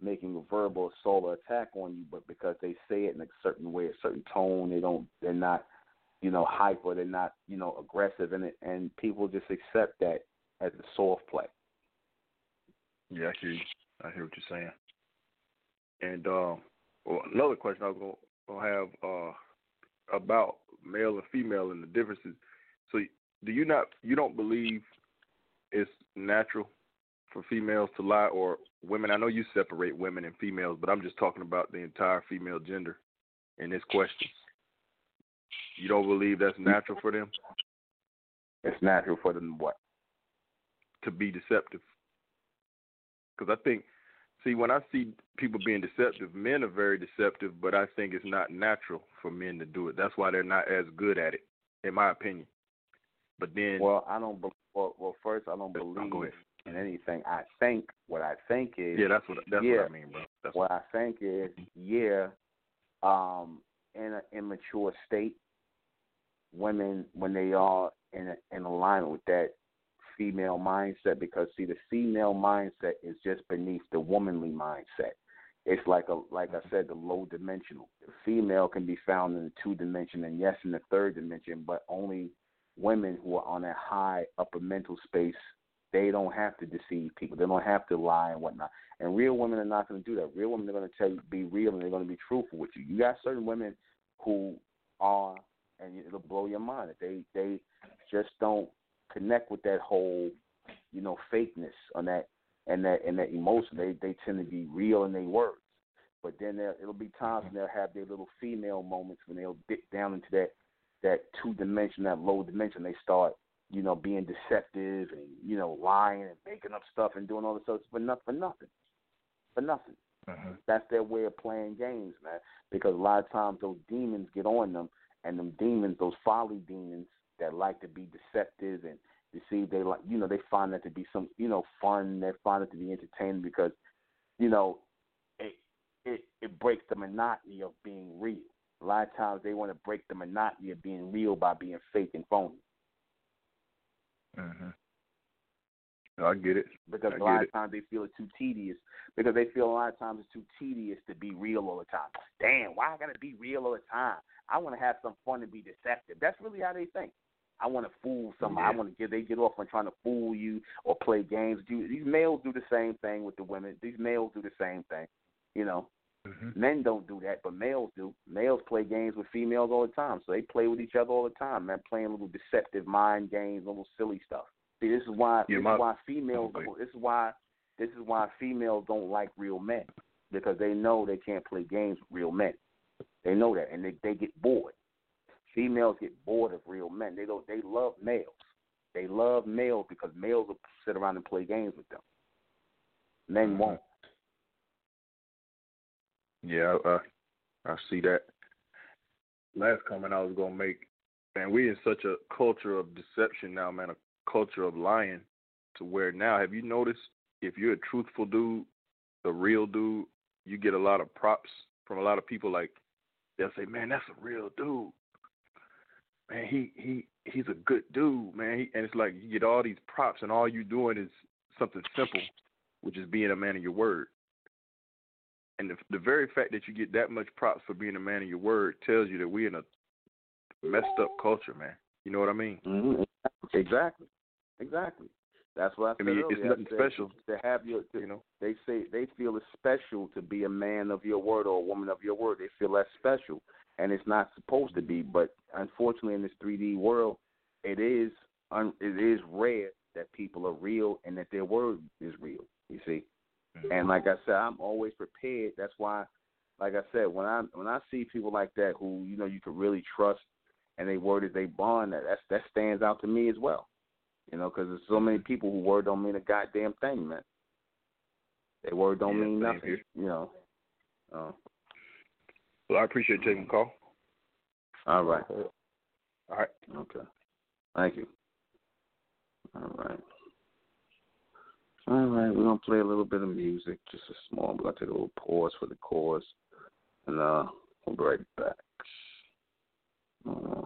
Speaker 2: making a verbal or attack on you, but because they say it in a certain way, a certain tone, they don't, they're not, you know, hyper, they're not, you know, aggressive in it, and people just accept that as a soft play.
Speaker 3: Yeah, I hear you. I hear what you're saying. And uh, well, another question I was gonna, have uh, about male and female and the differences. So, do you not you don't believe it's natural for females to lie or women? I know you separate women and females, but I'm just talking about the entire female gender in this question. You don't believe that's natural for them?
Speaker 2: It's natural for them what?
Speaker 3: To be deceptive. Because I think, see, when I see people being deceptive, men are very deceptive, but I think it's not natural for men to do it. That's why they're not as good at it, in my opinion. But then,
Speaker 2: well, I don't. Well, well first, I don't believe in anything. I think what I think is
Speaker 3: yeah, that's what that's
Speaker 2: yeah,
Speaker 3: what I mean, bro. That's
Speaker 2: what, what I think is yeah, um, in an immature state, women when they are in a, in alignment with that female mindset because see the female mindset is just beneath the womanly mindset. It's like a like I mm-hmm. said, the low dimensional. The female can be found in the two dimension and yes in the third dimension, but only women who are on a high upper mental space, they don't have to deceive people. They don't have to lie and whatnot. And real women are not going to do that. Real women are going to tell you be real and they're going to be truthful with you. You got certain women who are, and it'll blow your mind. They they just don't connect with that whole, you know, fakeness on that and that and that emotion. They they tend to be real in their words. But then there it'll be times when they'll have their little female moments when they'll dip down into that that two dimension, that low dimension. They start, you know, being deceptive and you know lying and making up stuff and doing all this stuff for nothing for nothing, for nothing.
Speaker 3: Uh-huh.
Speaker 2: That's their way of playing games, man. Because a lot of times those demons get on them, and them demons, those folly demons, that like to be deceptive and deceive. They like, you know, they find that to be some, you know, fun. They find it to be entertaining because, you know, it it it breaks the monotony of being real. A lot of times they want to break the monotony of being real by being fake and phony.
Speaker 3: Mhm. I get it.
Speaker 2: Because
Speaker 3: I
Speaker 2: a lot of times they feel it's too tedious. Because they feel a lot of times it's too tedious to be real all the time. Damn, why I gotta be real all the time? I want to have some fun and be deceptive. That's really how they think. I want to fool somebody.
Speaker 3: Yeah.
Speaker 2: I want to get they get off on trying to fool you or play games you. These males do the same thing with the women. These males do the same thing. You know,
Speaker 3: mm-hmm.
Speaker 2: men don't do that, but males do. Males play games with females all the time, so they play with each other all the time. Man, playing little deceptive mind games, little silly stuff. See, this is why
Speaker 3: Yeah,
Speaker 2: this
Speaker 3: my-
Speaker 2: is why females.
Speaker 3: Okay.
Speaker 2: This is why this is why females don't like real men because they know they can't play games with real men. They know that, and they they get bored. Females get bored of real men. They don't. They love males. They love males because males will sit around and play games with them. Men
Speaker 3: Mhm.
Speaker 2: won't.
Speaker 3: Yeah, I, I I see that. Last comment I was gonna make, and we in such a culture of deception now, man, a culture of lying, to where now have you noticed if you're a truthful dude, a real dude, you get a lot of props from a lot of people. Like they'll say, "Man, that's a real dude. Man, he he he's a good dude, man." He, and it's like you get all these props, and all you doing is something simple, which is being a man of your word. And the, the very fact that you get that much props for being a man of your word tells you that we're in a messed up culture, man. You know what I mean?
Speaker 2: Mm-hmm. Exactly. Exactly. That's what I
Speaker 3: I
Speaker 2: said
Speaker 3: mean, it's
Speaker 2: earlier. I
Speaker 3: nothing
Speaker 2: said
Speaker 3: special.
Speaker 2: to have your. To,
Speaker 3: You know?
Speaker 2: They say they feel it's special to be a man of your word or a woman of your word. They feel that's special, and it's not supposed to be. But unfortunately, in this 3D world, it is un, it is rare that people are real and that their word is real. You see, and like I said, I'm always prepared. That's why, like I said, when I when I see people like that who you know you could really trust, and they word is they bond, that that's, that stands out to me as well. You know, because there's so many people who word don't mean a goddamn thing, man. Their word don't
Speaker 3: Yeah,
Speaker 2: mean nothing.
Speaker 3: here.
Speaker 2: You know. Uh,
Speaker 3: Well, I appreciate you taking the call.
Speaker 2: all right.
Speaker 3: All right.
Speaker 2: Okay. Thank you. All right. All right, we're gonna play a little bit of music, just a small. We're gonna take a little pause for the chorus, and uh, we'll be right back. Uh,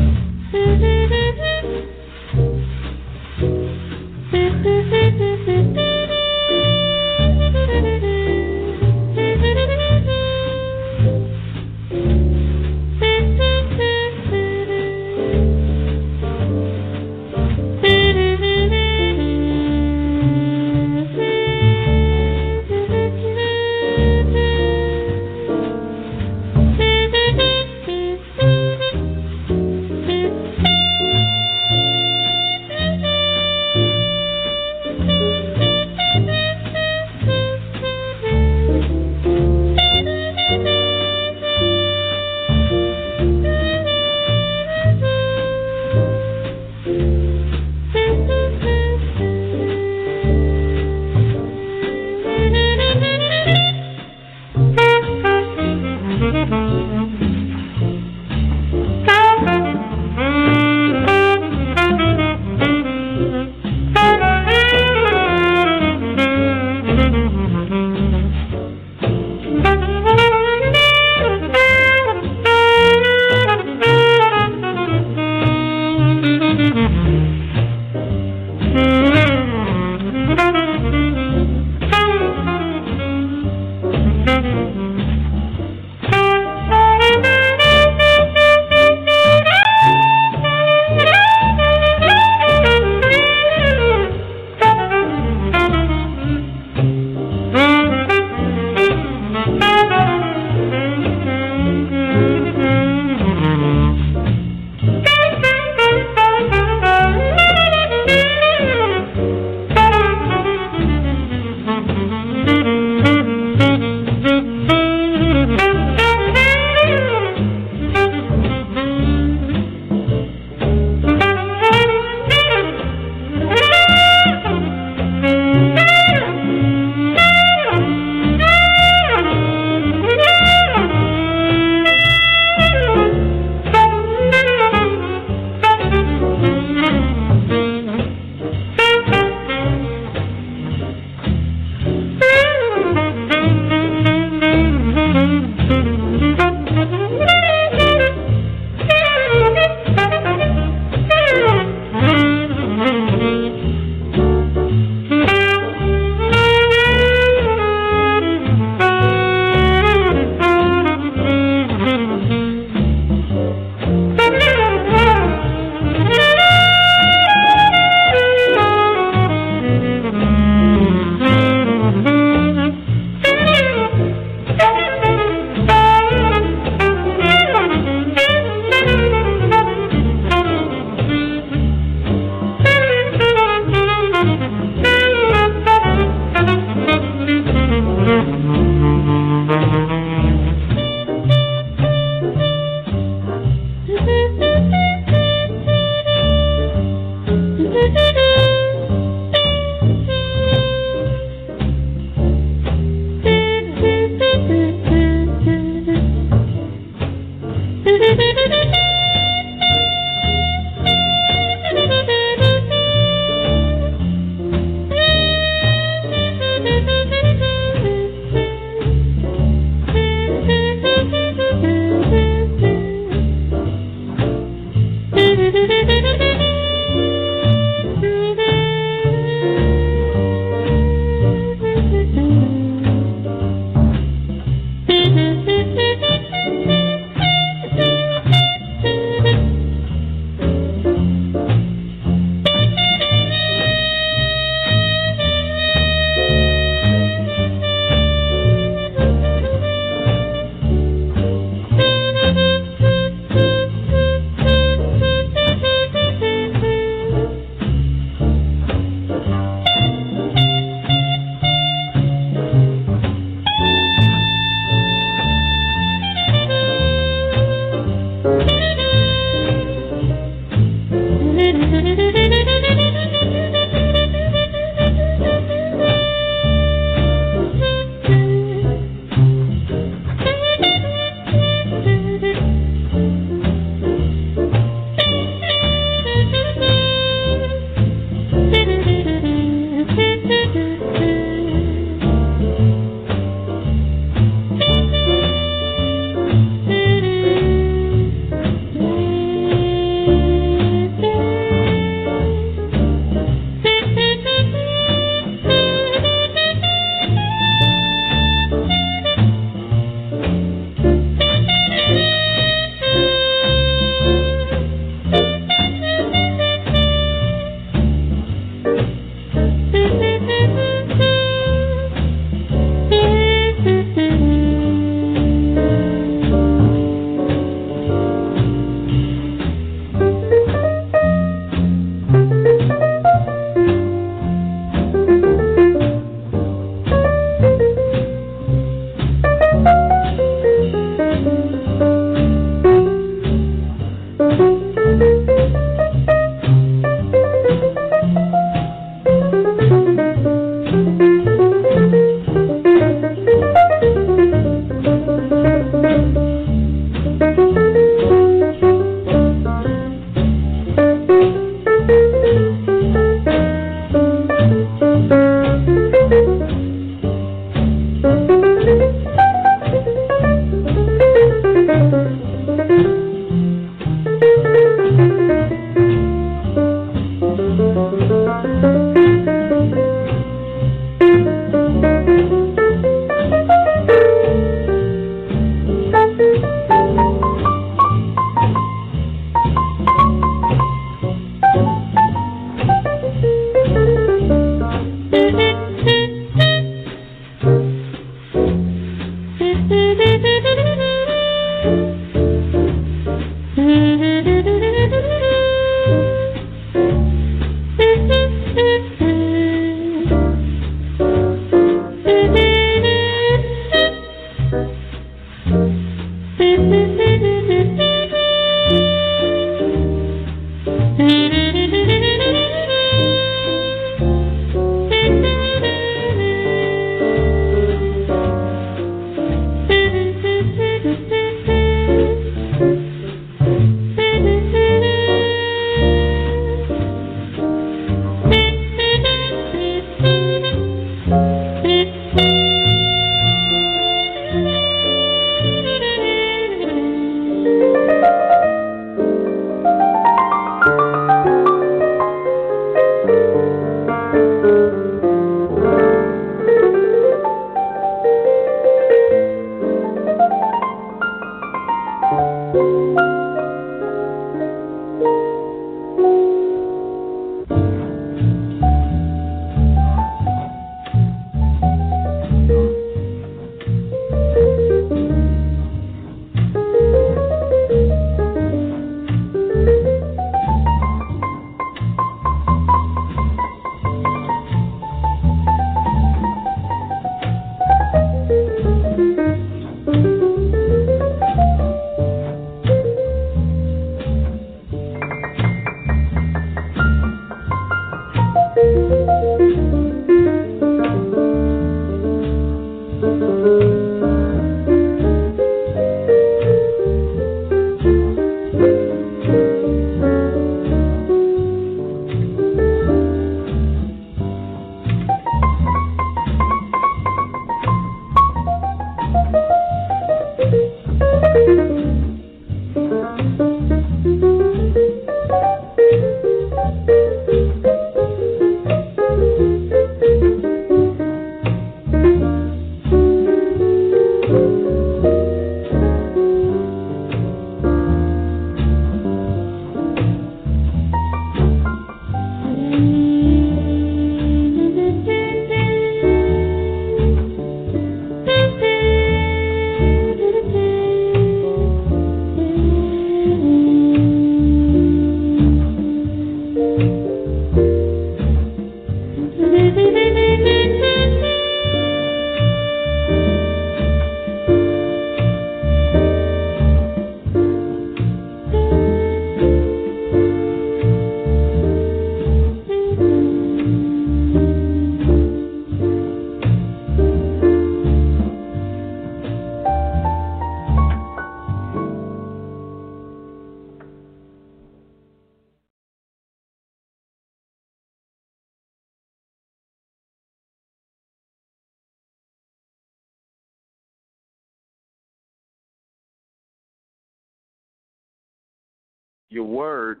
Speaker 2: your word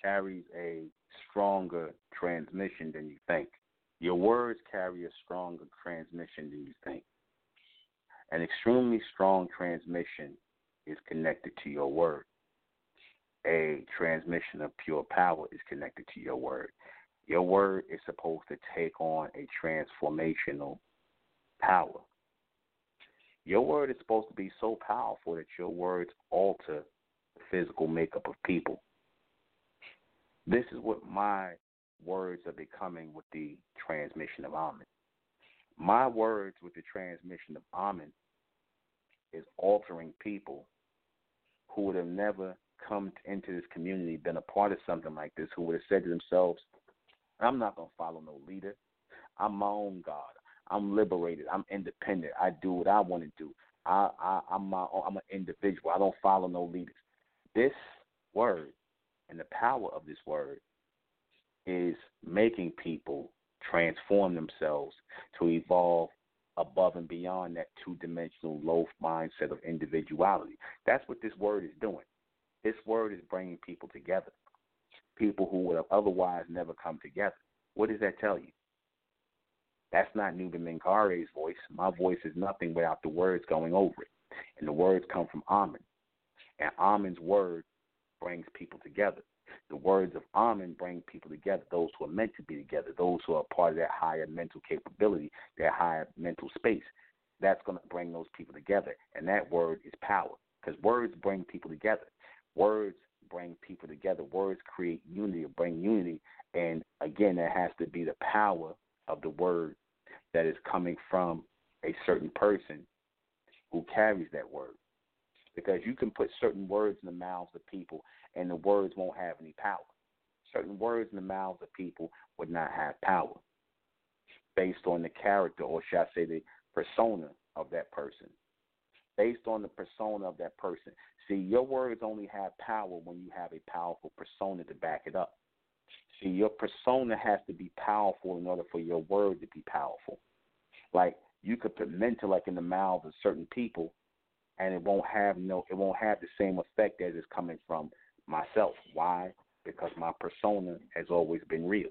Speaker 2: carries a stronger transmission than you think. Your words carry a stronger transmission than you think. An extremely strong transmission is connected to your word. A transmission of pure power is connected to your word. Your word is supposed to take on a transformational power. Your word is supposed to be so powerful that your words alter physical makeup of people. This is what my words are becoming with the transmission of Amen. My words with the transmission of Amen is altering people who would have never come into this community, been a part of something like this, who would have said to themselves, I'm not going to follow no leader. I'm my own God. I'm liberated. I'm independent. I do what I want to do. I, I I'm my own, I'm an individual. I don't follow no leaders. This word and the power of this word is making people transform themselves to evolve above and beyond that two dimensional low mindset of individuality. That's what this word is doing. This word is bringing people together. people who would have otherwise never come together. What does that tell you? That's not Nuben Menkare's voice. My voice is nothing without the words going over it. And the words come from Amen. And Amen's word brings people together. The words of Amen bring people together, those who are meant to be together, those who are part of that higher mental capability, that higher mental space. That's going to bring those people together. And that word is power. Because words bring people together. Words bring people together. Words create unity or bring unity. And again, that has to be the power of the word that is coming from a certain person who carries that word. Because you can put certain words in the mouths of people and the words won't have any power. Certain words in the mouths of people would not have power based on the character, or shall I say, the persona of that person. Based on the persona of that person. See, your words only have power when you have a powerful persona to back it up. See, your persona has to be powerful in order for your word to be powerful. Like you could put Mentellect in the mouths of certain people, and it won't have no, it won't have the same effect as it's coming from myself. Why? Because my persona has always been real.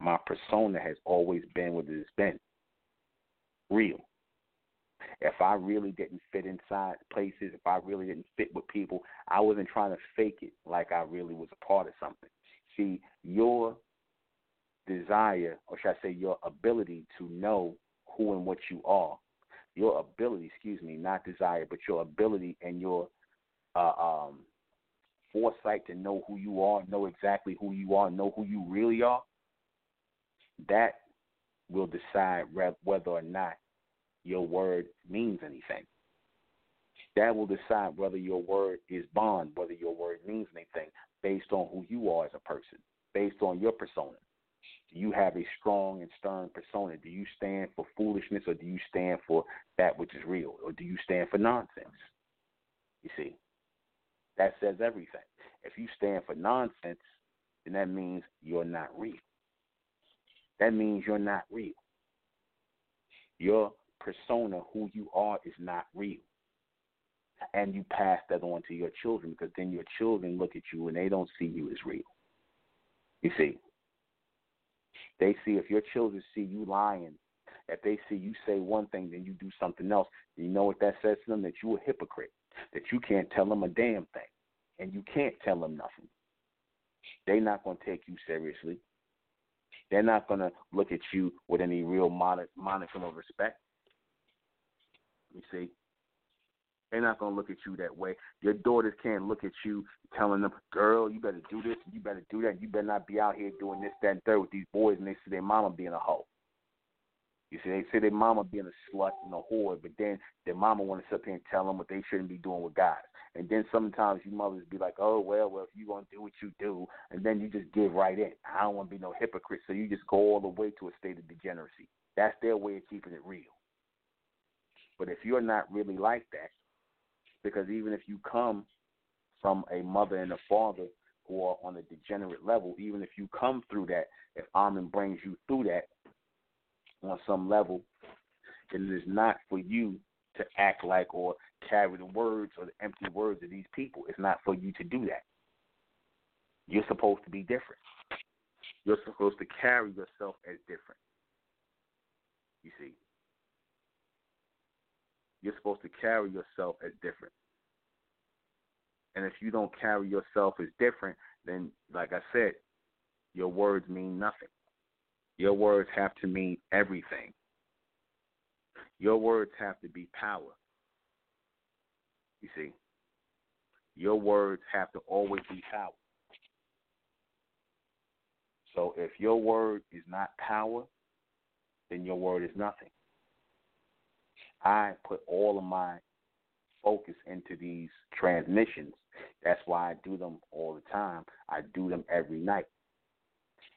Speaker 2: My persona has always been what it has been. Real. If I really didn't fit inside places, if I really didn't fit with people, I wasn't trying to fake it like I really was a part of something. See, your desire, or should I say your ability to know who and what you are, your ability, excuse me, not desire, but your ability and your uh, um, foresight to know who you are, know exactly who you are, know who you really are, that will decide whether or not your word means anything. That will decide whether your word is bond, whether your word means anything, based on who you are as a person, based on your persona. Do you have a strong and stern persona? Do you stand for foolishness or do you stand for that which is real? Or do you stand for nonsense? You see, that says everything. If you stand for nonsense, then that means you're not real. That means you're not real. Your persona, who you are, is not real. And you pass that on to your children because then your children look at you and they don't see you as real. You see, they see if your children see you lying, if they see you say one thing, then you do something else, you know what that says to them? That you're a hypocrite, that you can't tell them a damn thing, and you can't tell them nothing. They're not going to take you seriously. They're not going to look at you with any real modicum of respect. You see, they're not gonna look at you that way. Your daughters can't look at you telling them, "Girl, you better do this, you better do that, you better not be out here doing this, that, and third with these boys." And they see their mama being a hoe. You see, they say their mama being a slut and a whore, but then their mama want to sit there and tell them what they shouldn't be doing with guys. And then sometimes you mothers be like, "Oh well, well, if you gonna do what you do," and then you just give right in. I don't want to be no hypocrite, so you just go all the way to a state of degeneracy. That's their way of keeping it real. But if you're not really like that, because even if you come from a mother and a father who are on a degenerate level, even if you come through that, if Amen brings you through that on some level, then it is not for you to act like or carry the words or the empty words of these people. It's not for you to do that. You're supposed to be different. You're supposed to carry yourself as different. You see. You're supposed to carry yourself as different. And if you don't carry yourself as different, then, like I said, your words mean nothing. Your words have to mean everything. Your words have to be power. You see, your words have to always be power. So if your word is not power, then your word is nothing. I put all of my focus into these transmissions. That's why I do them all the time. I do them every night.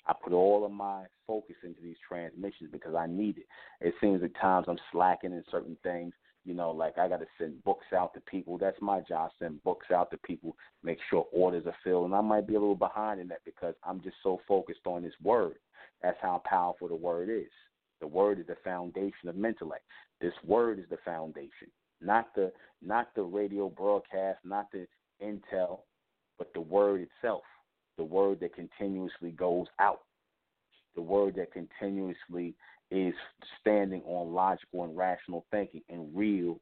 Speaker 2: I put all of my focus into these transmissions because I need it. It seems at times I'm slacking in certain things. You know, like I got to send books out to people. That's my job, send books out to people, make sure orders are filled. And I might be a little behind in that because I'm just so focused on this word. That's how powerful the word is. The word is the foundation of Mentellect. This word is the foundation, not the not the radio broadcast, not the intel, but the word itself. the word that continuously goes out, the word that continuously is standing on logical and rational thinking and real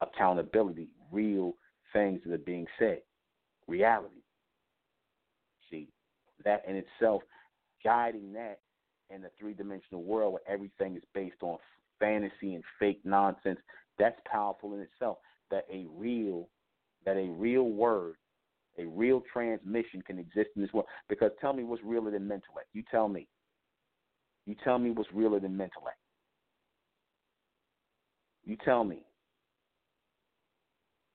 Speaker 2: accountability, real things that are being said, reality. See, that in itself, guiding that in the three dimensional world where everything is based on fantasy and fake nonsense, that's powerful in itself. That a real that a real word, a real transmission can exist in this world. Because tell me what's realer than Mentellect. You tell me. You tell me what's realer than Mentellect. You tell me.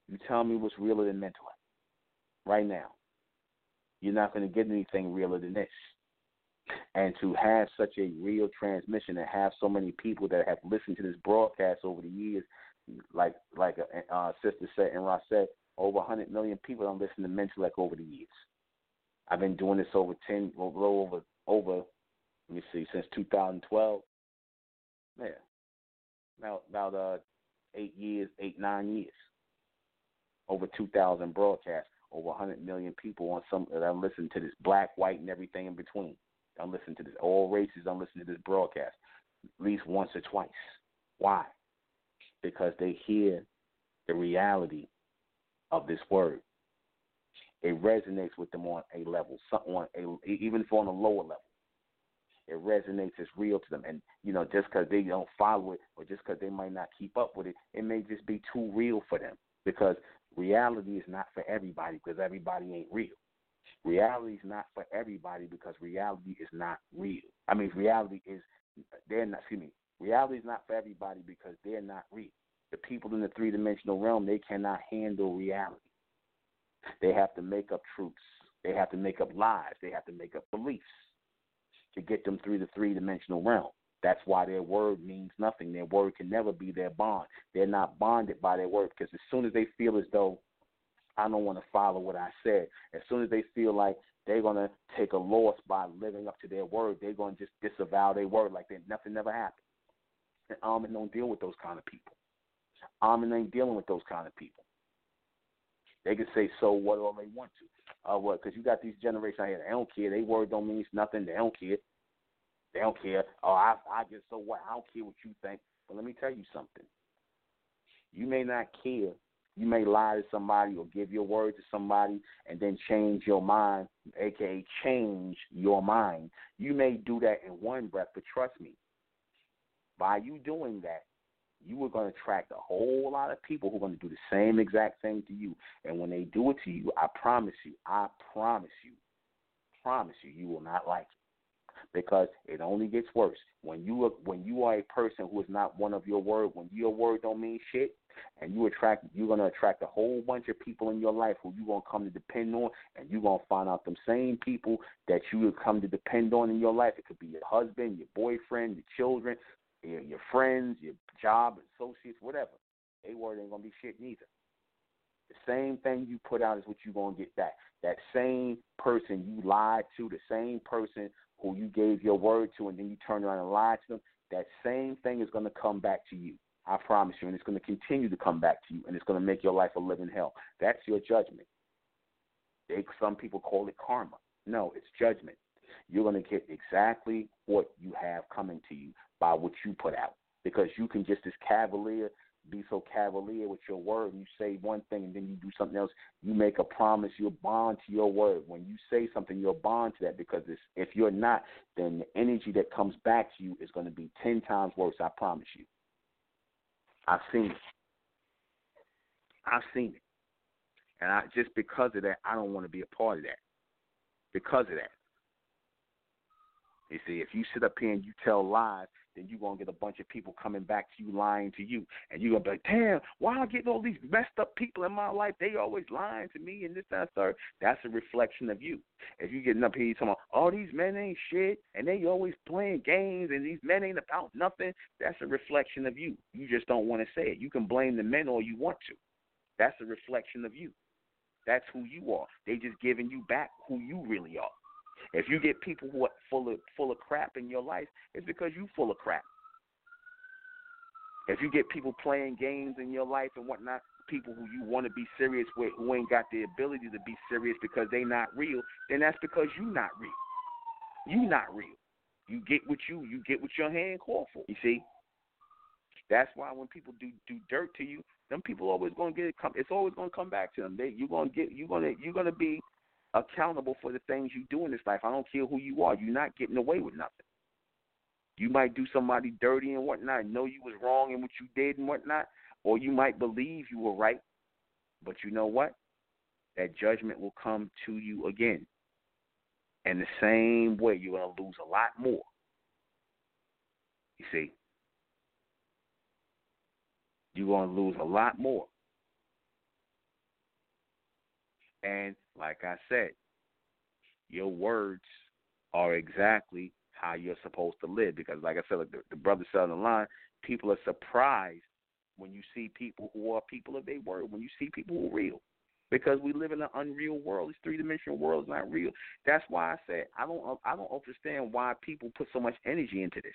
Speaker 2: You tell me what's realer than Mentellect. right now. You're not going to get anything realer than this. And to have such a real transmission and have so many people that have listened to this broadcast over the years, like like uh, uh Sister said and Ross said, over 100 million people have listened to Mentellect over the years. I've been doing this over 10, over over over. Let me see, since 2012. Yeah, about about uh eight years, eight nine years. Over 2,000 broadcasts, over 100 million people on some that are listening to this, black, white, and everything in between. I'm listening to this. All races, I'm listening to this broadcast at least once or twice. Why? Because they hear the reality of this word. It resonates with them on a level, on a, even if on a lower level. It resonates, it's real to them. And, you know, just because they don't follow it or just because they might not keep up with it, it may just be too real for them because reality is not for everybody because everybody ain't real. Reality is not for everybody because reality is not real. I mean, reality is they're not. Excuse me. Reality is not for everybody because they're not real. The people in the three dimensional realm they cannot handle reality. They have to make up truths. They have to make up lies. They have to make up beliefs to get them through the three dimensional realm. That's why their word means nothing. Their word can never be their bond. They're not bonded by their word because as soon as they feel as though I don't want to follow what I said. As soon as they feel like they're gonna take a loss by living up to their word, they're gonna just disavow their word like that nothing never happened. And Amen don't deal with those kind of people. Amen ain't dealing with those kind of people. They can say so what all they want to. Uh, what? Because you got these generations out here. They don't care. Their word don't mean nothing. They don't care. They don't care. Oh, I, I just so what? I don't care what you think. But let me tell you something. You may not care you may lie to somebody or give your word to somebody and then change your mind, aka change your mind. You may do that in one breath, but trust me, by you doing that, you are going to attract a whole lot of people who are going to do the same exact thing to you. And when they do it to you, I promise you, I promise you, promise you, you will not like because it only gets worse when you when you are a person who is not one of your word. When your word don't mean shit, and you attract you're gonna attract a whole bunch of people in your life who you're gonna come to depend on and you're gonna find out them same people that you would come to depend on in your life. It could be your husband, your boyfriend, your children, your, your friends, your job, associates, whatever. A word ain't gonna be shit neither. The same thing you put out is what you're gonna get back. That same person you lied to, the same person who you gave your word to and then you turn around and lied to them, that same thing is gonna come back to you. I promise you, and it's going to continue to come back to you, and it's going to make your life a living hell. That's your judgment. They, some people call it karma. No, it's judgment. You're going to get exactly what you have coming to you by what you put out, because you can just as cavalier be so cavalier with your word you say one thing and then you do something else you make a promise You're bond to your word when you say something you're bond to that because if you're not then the energy that comes back to you is going to be ten times worse i promise you I've seen it. I've seen it. And I just because of that, I don't want to be a part of that. Because of that. You see, if you sit up here and you tell lies, then you're going to get a bunch of people coming back to you lying to you. And you're going to be like, damn, why I get all these messed up people in my life? They always lying to me and this, that, third. That's a reflection of you. If you're getting up here talking about, oh, these men ain't shit and they always playing games and these men ain't about nothing, that's a reflection of you. You just don't want to say it. You can blame the men all you want to. That's a reflection of you. That's who you are. They just giving you back who you really are. If you get people who are full of full of crap in your life, it's because you full of crap. If you get people playing games in your life and whatnot, people who you want to be serious with who ain't got the ability to be serious because they not real, then that's because you not real. You not real. You get what you you get what your hand call for. You see. That's why when people do do dirt to you, them people always gonna get it. Come, it's always gonna come back to them. They you gonna get you gonna you're gonna be accountable for the things you do in this life. I don't care who you are. You're not getting away with nothing. You might do somebody dirty and whatnot, know you was wrong in what you did and whatnot, or you might believe you were right. But you know what? That judgment will come to you again. And the same way, you're going to lose a lot more. You see? You're going to lose a lot more. And like I said, your words are exactly how you're supposed to live. Because, like I said, like the, the brother said on the line, people are surprised when you see people who are people of their word, when you see people who are real. Because we live in an unreal world. This three dimensional world is not real. That's why I said I don't I don't understand why people put so much energy into this.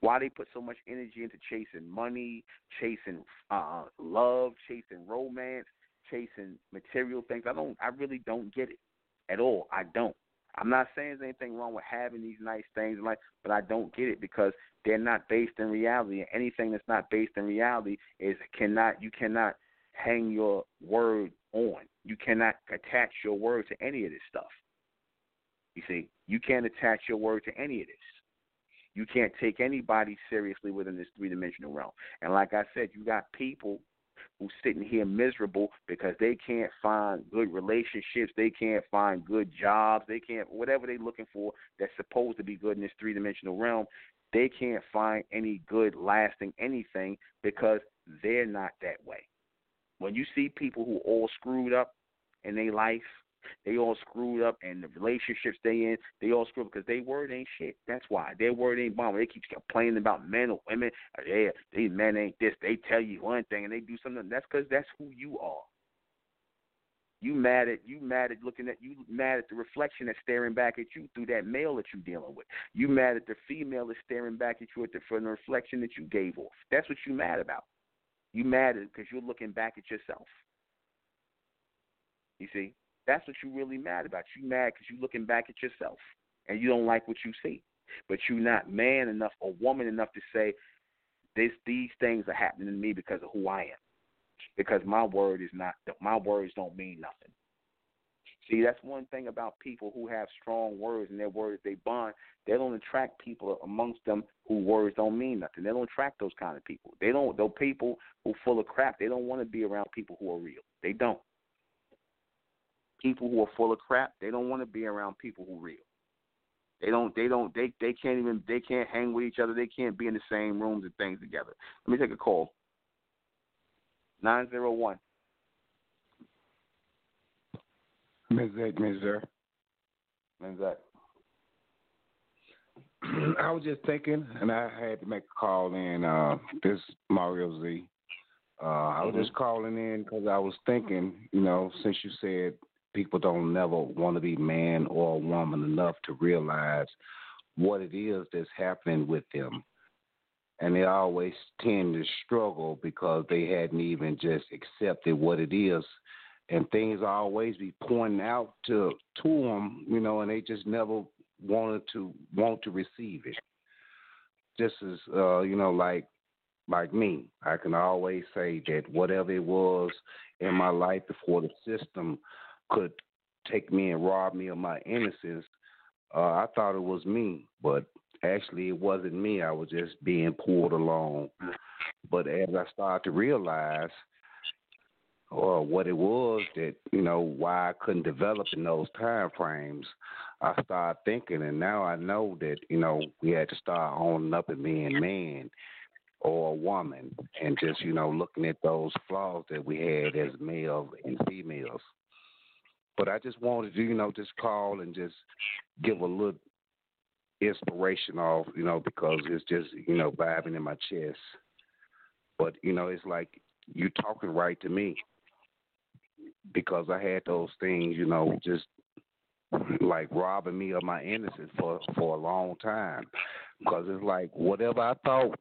Speaker 2: Why they put so much energy into chasing money, chasing uh love, chasing romance, chasing material things. I don't I really don't get it at all. I don't. I'm not saying there's anything wrong with having these nice things, like, but I don't get it because they're not based in reality. And anything that's not based in reality is cannot you cannot hang your word on. You cannot attach your word to any of this stuff. You see, you can't attach your word to any of this. You can't take anybody seriously within this three dimensional realm. And like I said, you got people who's sitting here miserable because they can't find good relationships, they can't find good jobs, they can't whatever they're looking for that's supposed to be good in this three dimensional realm, they can't find any good lasting anything because they're not that way. When you see people who all screwed up in their life, they all screwed up, and the relationships they in, they all screwed up because they word ain't shit. That's why their word ain't bomb. They keep complaining about men or women. Uh, yeah, these men ain't this. They tell you one thing and they do something. That's because that's who you are. You mad at you mad at looking at you mad at the reflection that's staring back at you through that male that you're dealing with. You mad at the female that's staring back at you at the from the reflection that you gave off. That's what you mad about. You mad because you're looking back at yourself. You see, that's what you're really mad about. You mad because you're looking back at yourself and you don't like what you see. But you're not man enough or woman enough to say, this these things are happening to me because of who I am. Because my word is not my words don't mean nothing. See, that's one thing about people who have strong words and their words they bond. They don't attract people amongst them who words don't mean nothing. They don't attract those kind of people. They don't. Those people who full of crap. They don't want to be around people who are real. They don't people who are full of crap. They don't want to be around people who are real. They don't. They don't. They they can't even. They can't hang with each other. They can't be in the same rooms and things together. Let me take a call. Nine zero one.
Speaker 4: Menzak, Ms. Zach.
Speaker 2: Menzak.
Speaker 4: I was just thinking, and I had to make a call in. Uh, this Mario Z. Uh, I was
Speaker 2: mm-hmm.
Speaker 4: just calling in because I was thinking, you know, since you said people don't never want to be man or woman enough to realize what it is that's happening with them. And they always tend to struggle because they hadn't even just accepted what it is. And things always be pointing out to to them, you know, and they just never wanted to want to receive it. Just as uh, you know, like like me, I can always say that whatever it was in my life before the system could take me and rob me of my innocence, uh, I thought it was me, but actually it wasn't me. I was just being pulled along. But as I started to realize, or uh, what it was that you know why I couldn't develop in those time frames, I started thinking, and now I know that you know we had to start owning up and being man or a woman, and just you know looking at those flaws that we had as males and females. But I just wanted to, you know, just call and just give a little inspiration off, you know, because it's just, you know, vibing in my chest. But, you know, it's like you talking right to me because I had those things, you know, just like robbing me of my innocence for for a long time. Because it's like whatever I thought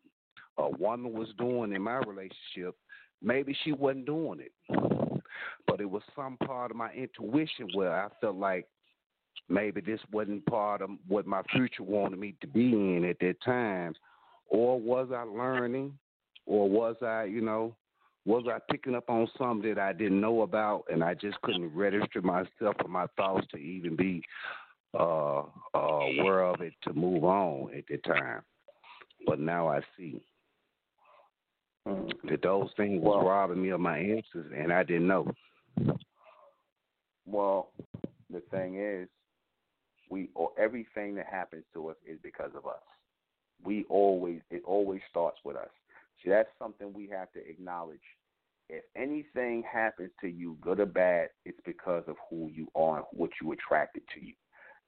Speaker 4: a woman was doing in my relationship, maybe she wasn't doing it, but it was some part of my intuition where I felt like maybe this wasn't part of what my future wanted me to be in at that time, or was I learning, or was I, you know, was I picking up on something that I didn't know about, and I just couldn't register myself or my thoughts to even be uh, uh, aware of it to move on at the time. But now I see mm. that those things was robbing me of my answers, and I didn't know.
Speaker 2: Well, the thing is, we or everything that happens to us is because of us. We always it always starts with us. See, that's something we have to acknowledge. If anything happens to you, good or bad, it's because of who you are and what you attracted to you.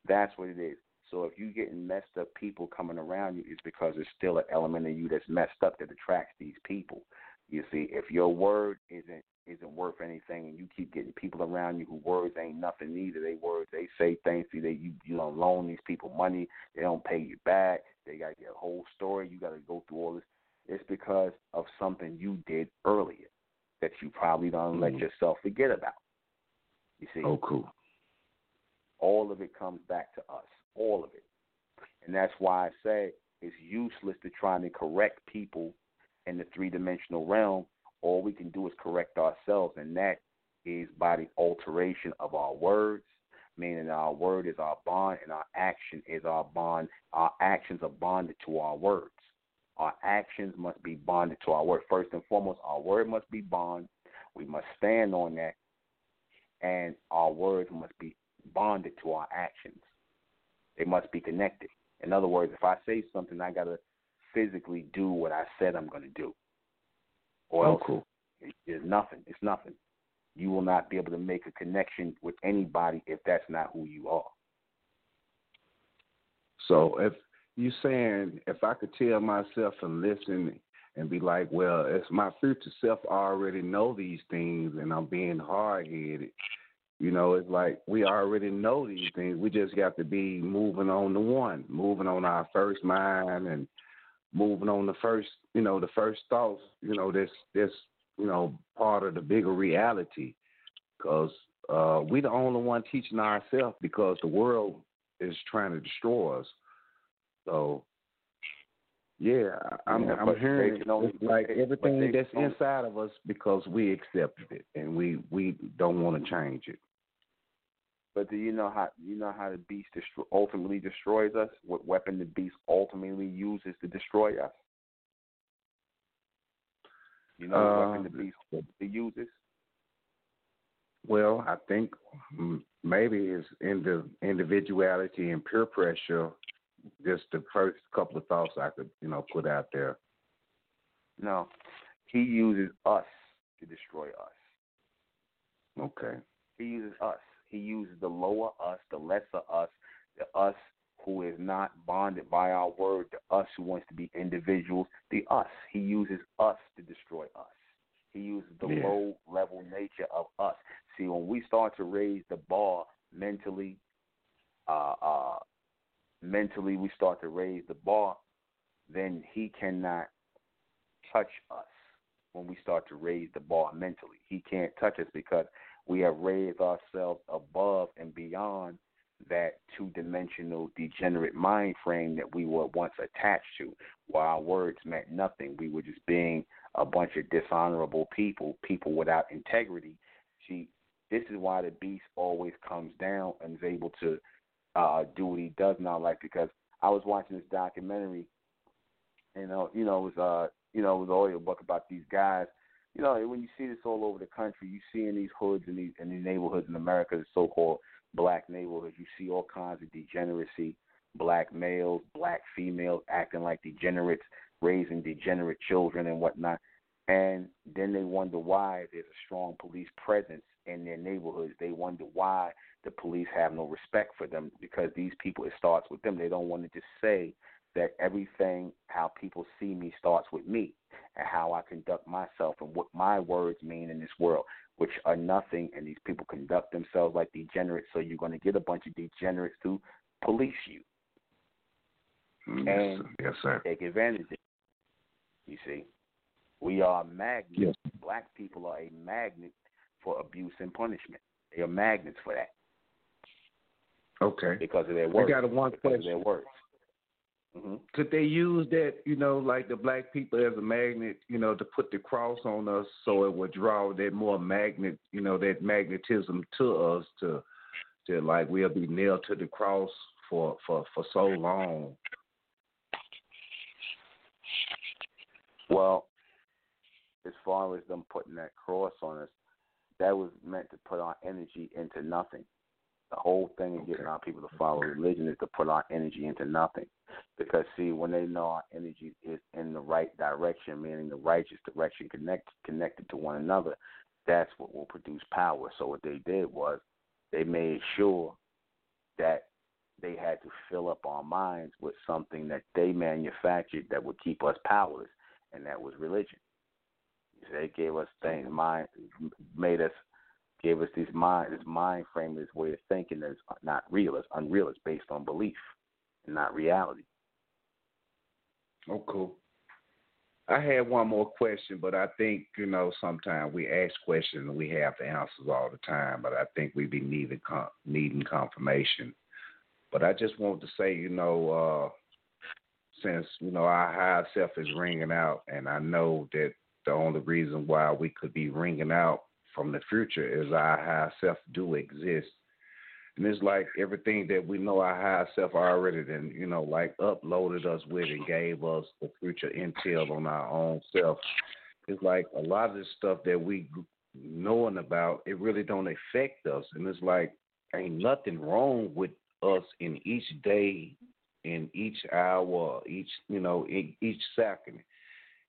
Speaker 2: That's what it is. So if you getting messed up people coming around you, it's because there's still an element of you that's messed up that attracts these people. You see, if your word isn't isn't worth anything, and you keep getting people around you who words ain't nothing either. They words they say things to you. They you you don't loan these people money. They don't pay you back. They got your whole story. You got to go through all this. It's because of something you did earlier that you probably don't mm-hmm. let yourself forget about. You see?
Speaker 4: Oh, cool.
Speaker 2: All of it comes back to us. All of it. And that's why I say it's useless to try to correct people in the three dimensional realm. All we can do is correct ourselves, and that is by the alteration of our words, meaning our word is our bond and our action is our bond. Our actions are bonded to our words. Our actions must be bonded to our word. First and foremost, our word must be bond. We must stand on that. And our words must be bonded to our actions. They must be connected. In other words, if I say something, I got to physically do what I said I'm going to do. Or
Speaker 4: oh,
Speaker 2: else
Speaker 4: cool.
Speaker 2: it's nothing. It's nothing. You will not be able to make a connection with anybody if that's not who you are.
Speaker 4: So if you're saying if I could tell myself and listen and be like, well, it's my future self already know these things and I'm being hard headed. You know, it's like we already know these things. We just got to be moving on the one, moving on our first mind and moving on the first, you know, the first thoughts. You know, this this you know part of the bigger reality, because uh, we the only one teaching ourselves because the world is trying to destroy us. So yeah, I'm yeah, I'm hearing it's like everything that's inside of us because we accepted it and we we don't want to change it.
Speaker 2: But do you know how you know how the beast destro- ultimately destroys us? What weapon the beast ultimately uses to destroy us? You know what weapon the uh, beast uses?
Speaker 4: Well, I think maybe it's in the individuality and peer pressure just the first couple of thoughts I could, you know, put out there.
Speaker 2: No, he uses us to destroy us.
Speaker 4: Okay.
Speaker 2: He uses us. He uses the lower us, the lesser us, the us who is not bonded by our word, the us who wants to be individuals, the us. He uses us to destroy us. He uses the yeah. low level nature of us. See, when we start to raise the bar mentally, uh, uh, mentally we start to raise the bar, then he cannot touch us when we start to raise the bar mentally. He can't touch us because we have raised ourselves above and beyond that two dimensional degenerate mind frame that we were once attached to, where our words meant nothing. We were just being a bunch of dishonorable people, people without integrity. See, this is why the beast always comes down and is able to uh, do what he does now. Like because I was watching this documentary, and uh, you know it was uh you know it was audio book about these guys. You know when you see this all over the country, you see in these hoods and these in these neighborhoods in America, the so-called black neighborhoods, you see all kinds of degeneracy. Black males, black females acting like degenerates, raising degenerate children and whatnot. And then they wonder why there's a strong police presence in their neighborhoods. They wonder why the police have no respect for them because these people, it starts with them. They don't want to just say that everything, how people see me, starts with me and how I conduct myself and what my words mean in this world, which are nothing. And these people conduct themselves like degenerates. So you're going to get a bunch of degenerates to police you.
Speaker 4: Mm,
Speaker 2: and
Speaker 4: yes, sir.
Speaker 2: take advantage of it. You see? We are magnets.
Speaker 4: Yes.
Speaker 2: Black people are a magnet for abuse and punishment. They are magnets for that
Speaker 4: Okay.
Speaker 2: because of their
Speaker 4: I
Speaker 2: words.
Speaker 4: got a one
Speaker 2: because of their words. Hmm
Speaker 4: Could they use that, you know, like the black people as a magnet, you know, to put the cross on us so it would draw that more magnet, you know, that magnetism to us to to like we'll be nailed to the cross for for for so long.
Speaker 2: Well, as far as them putting that cross on us, that was meant to put our energy into nothing. The whole thing of getting our people to follow religion is to put our energy into nothing. Because see, when they know our energy is in the right direction, meaning the righteous direction, connect connected to one another, that's what will produce power. So what they did was they made sure that they had to fill up our minds with something that they manufactured that would keep us powerless, and that was religion. They gave us things, mind, made us, gave us this mind, this mind frame, this way of thinking that's not real, it's unreal, it's based on belief and not reality.
Speaker 4: Oh, cool. I had one more question, but I think you know sometimes we ask questions and we have the answers all the time, but I think we be needing con- needing confirmation. But I just want to say, you know, uh, since you know our higher self is ringing out, and I know that the only reason why we could be ringing out from the future is our higher self do exist. And it's like everything that we know our higher self already then, you know, like uploaded us with and gave us the future intel on our own self. It's like a lot of the stuff that we knowing about, it really don't affect us. And it's like ain't nothing wrong with us in each day, in each hour, each you know, in each second.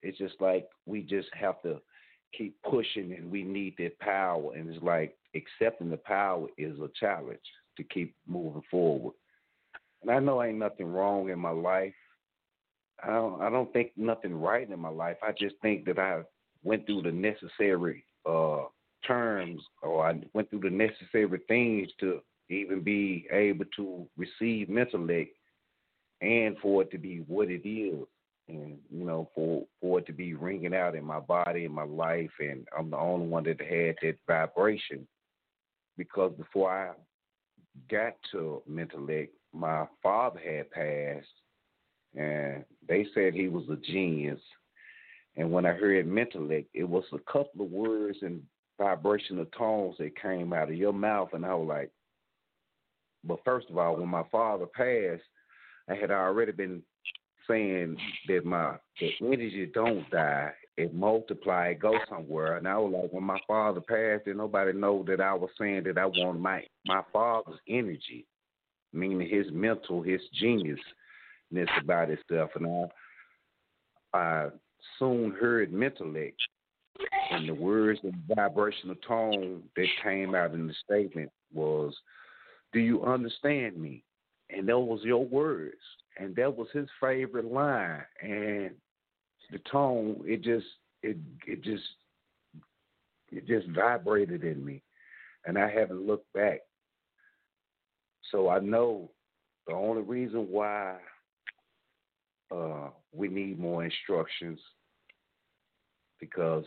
Speaker 4: It's just like we just have to keep pushing and we need that power and it's like accepting the power is a challenge to keep moving forward. And I know ain't nothing wrong in my life. I don't I don't think nothing right in my life. I just think that I went through the necessary uh terms or I went through the necessary things to even be able to receive intellect and for it to be what it is and you know for for it to be ringing out in my body and my life and I'm the only one that had that vibration. Because before I got to Mentellect, my father had passed and they said he was a genius. And when I heard Mentellect it was a couple of words and vibrational tones that came out of your mouth and I was like but first of all when my father passed I had already been saying that my the energy don't die, it multiply, it go somewhere. And I was like, when my father passed, did nobody know that I was saying that I want my my father's energy, meaning his mental, his geniusness about his stuff. And I, I soon heard mentellect, and the words and vibrational tone that came out in the statement was, "Do you understand me?" And those was your words and that was his favorite line. And the tone it just it it just it just vibrated in me. And I haven't looked back. So I know the only reason why uh we need more instructions because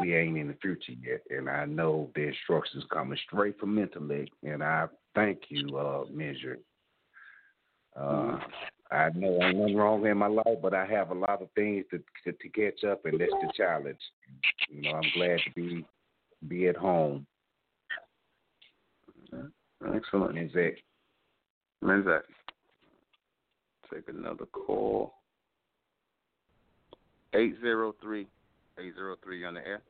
Speaker 4: we ain't in the future yet. And I know the instructions coming straight from intellect. And I thank you uh measure uh, I know ain't nothing wrong in my life, but I have a lot of things to to, to catch up, and that's the challenge. You know, I'm glad to be be at home.
Speaker 2: Excellent.
Speaker 4: Is that
Speaker 2: When's that? Take another call. 803 803 on the air.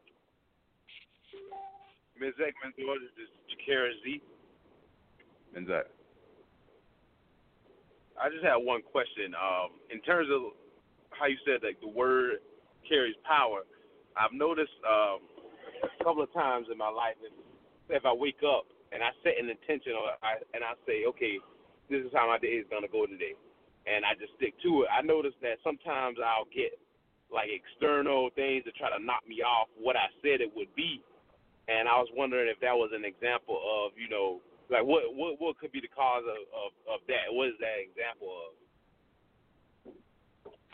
Speaker 5: Ms. Ekman, this is Jakara Z.
Speaker 2: When's that?
Speaker 5: I just have one question. Um, in terms of how you said that the word carries power, I've noticed um, a couple of times in my life, if, if I wake up and I set an intention, or I, and I say, okay, this is how my day is gonna go today, and I just stick to it. I notice that sometimes I'll get like external things to try to knock me off what I said it would be, and I was wondering if that was an example of you know like what what what could be the cause of of, of that? What is that example of?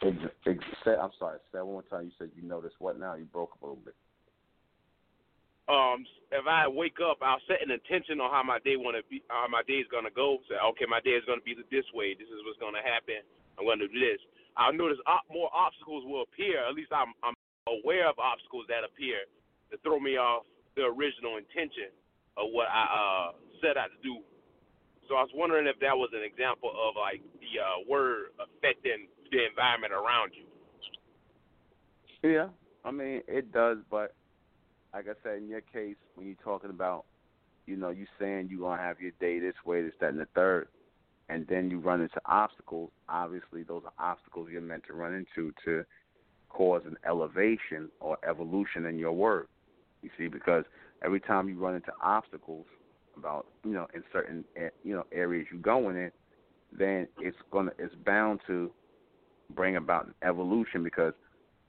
Speaker 2: Ex- ex- I'm sorry. Say one more time. You said you noticed what now? You broke up a little bit.
Speaker 5: Um, if I wake up, I'll set an intention on how my day want to be, how my day is gonna go. Say, okay, my day is gonna be this way. This is what's gonna happen. I'm gonna do this. I'll notice op- more obstacles will appear. At least I'm I'm aware of obstacles that appear to throw me off the original intention of what I uh, set out to do. So I was wondering if that was an example of like the uh, word affecting the environment around you.
Speaker 2: Yeah, I mean it does, but like I said, in your case, when you're talking about, you know, you saying you're gonna have your day this way, this, that, and the third, and then you run into obstacles. Obviously, those are obstacles you're meant to run into to cause an elevation or evolution in your word. You see, because every time you run into obstacles about, you know, in certain, you know, areas you're going in, then it's gonna, it's bound to bring about evolution because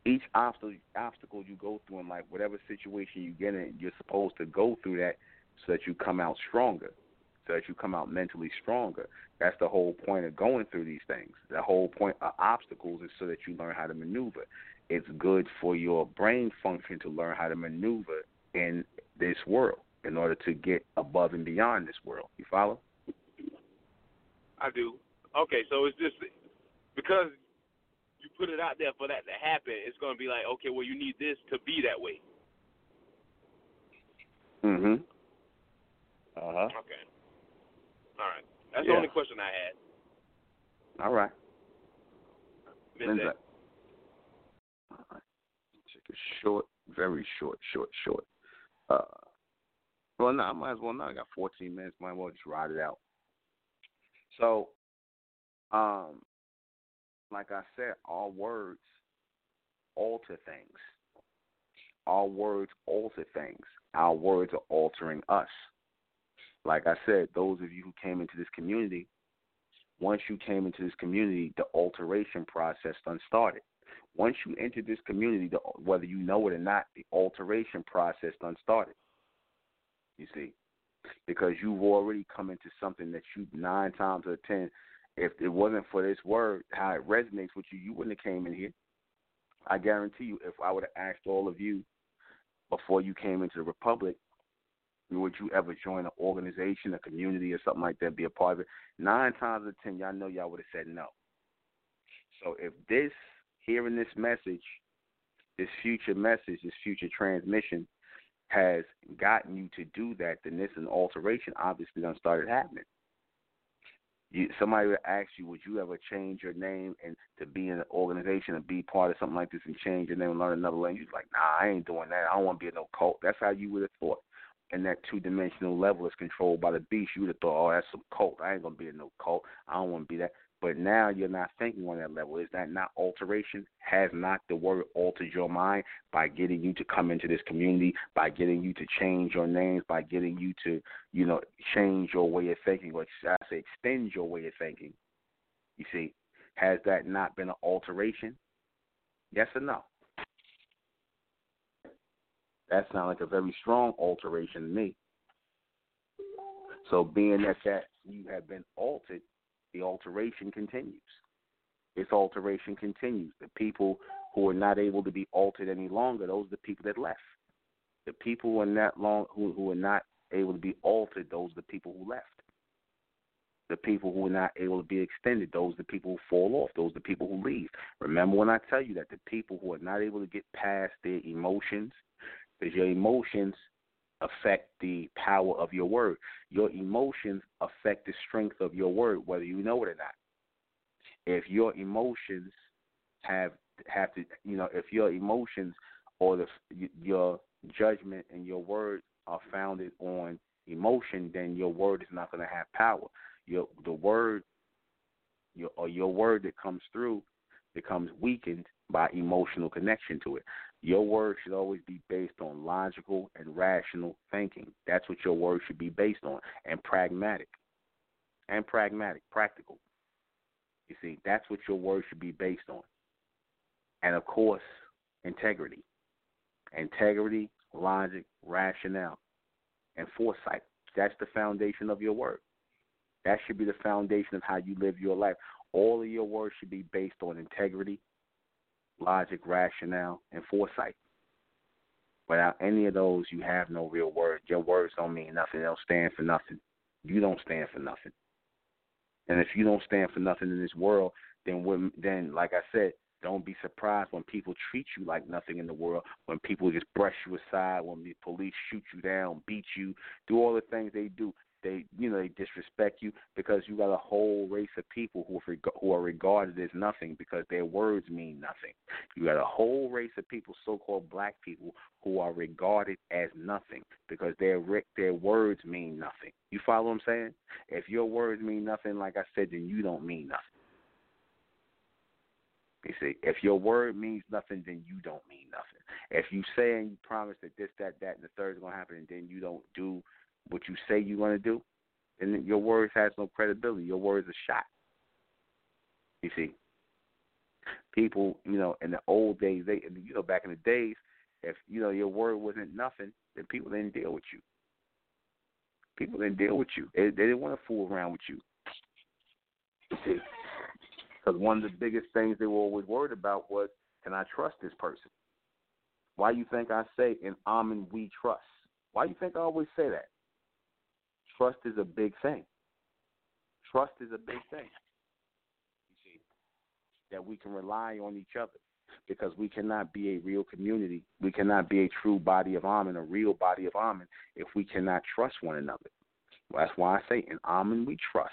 Speaker 2: each obstacle obstacle you go through in life, whatever situation you get in, you're supposed to go through that so that you come out stronger, so that you come out mentally stronger. That's the whole point of going through these things. The whole point of obstacles is so that you learn how to maneuver. It's good for your brain function to learn how to maneuver in this world in order to get above and beyond this world. You follow?
Speaker 5: I do. Okay, so it's just because you put it out there for that to happen, it's going to be like, okay, well, you need this to be that way.
Speaker 2: Mhm. Uh huh.
Speaker 5: Okay. All right. That's
Speaker 2: Yeah.
Speaker 5: the only question I had.
Speaker 2: All right.
Speaker 5: Miss
Speaker 2: When's
Speaker 5: that.
Speaker 2: that? All right. Take a short, very short, short, short. Uh, well, no, I might as well not. I got 14 minutes. Might as well just ride it out. So, um, like I said, our words alter things. Our words alter things. Our words are altering us. Like I said, those of you who came into this community, once you came into this community, the alteration process done started. Once you entered this community, the, whether you know it or not, the alteration process done started. You see, because you've already come into something that you nine times out of ten, if it wasn't for this word, how it resonates with you, you wouldn't have came in here. I guarantee you, if I would have asked all of you before you came into the Republic, would you ever join an organization, a community, or something like that, be a part of it? Nine times out of ten, y'all know y'all would have said no. So if this, hearing this message, this future message, this future transmission has gotten you to do that, then this is an alteration obviously done started happening. You, somebody would ask you, would you ever change your name and to be in an organization and be part of something like this and change your name and learn another language? Like, nah, I ain't doing that. I don't want to be in no cult. That's how you would have thought. And that two dimensional level is controlled by the beast. You would have thought, oh, that's some cult. I ain't gonna be in no cult. I don't want to be that. But now you're not thinking on that level. Is that not alteration? Has not the word altered your mind by getting you to come into this community, by getting you to change your names, by getting you to, you know, change your way of thinking, or I say extend your way of thinking? You see, has that not been an alteration? Yes or no? That sounds like a very strong alteration to me. So being that that you have been altered, the alteration continues. This alteration continues. The people who are not able to be altered any longer, those are the people that left. The people who are not long who who are not able to be altered, those are the people who left. The people who are not able to be extended, those are the people who fall off, those are the people who leave. Remember when I tell you that the people who are not able to get past their emotions, because your emotions affect the power of your word. Your emotions affect the strength of your word, whether you know it or not. If your emotions have have to, you know, if your emotions or the your judgment and your words are founded on emotion, then your word is not going to have power. Your the word, your or your word that comes through becomes weakened by emotional connection to it. Your word should always be based on logical and rational thinking. That's what your word should be based on, and pragmatic, and pragmatic, practical. You see, that's what your word should be based on. And of course, integrity. Integrity, logic, rationale, and foresight. That's the foundation of your word. That should be the foundation of how you live your life. All of your words should be based on integrity, logic, rationale, and foresight. Without any of those, you have no real word. Your words don't mean nothing. They don't stand for nothing. You don't stand for nothing. And if you don't stand for nothing in this world, then when, then like I said, don't be surprised when people treat you like nothing in the world, when people just brush you aside, when the police shoot you down, beat you, do all the things they do. They, you know, they disrespect you because you got a whole race of people who are, who are regarded as nothing because their words mean nothing. You got a whole race of people, so-called black people, who are regarded as nothing because their their words mean nothing. You follow what I'm saying? If your words mean nothing, like I said, then you don't mean nothing. You see, if your word means nothing, then you don't mean nothing. If you say and you promise that this, that, that, and the third is going to happen, and then you don't do what you say you're going to do, then your words has no credibility. Your words are shot. You see, people, you know, in the old days, they, you know, back in the days, if you know your word wasn't nothing, then people didn't deal with you. People didn't deal with you. They, they didn't want to fool around with you. You see, because one of the biggest things they were always worried about was, can I trust this person? Why you think I say in Amen we trust? Why you think I always say that? Trust is a big thing. Trust is a big thing. You see, that we can rely on each other because we cannot be a real community. We cannot be a true body of Amen, a real body of Amen, if we cannot trust one another. Well, that's why I say in Amen we trust,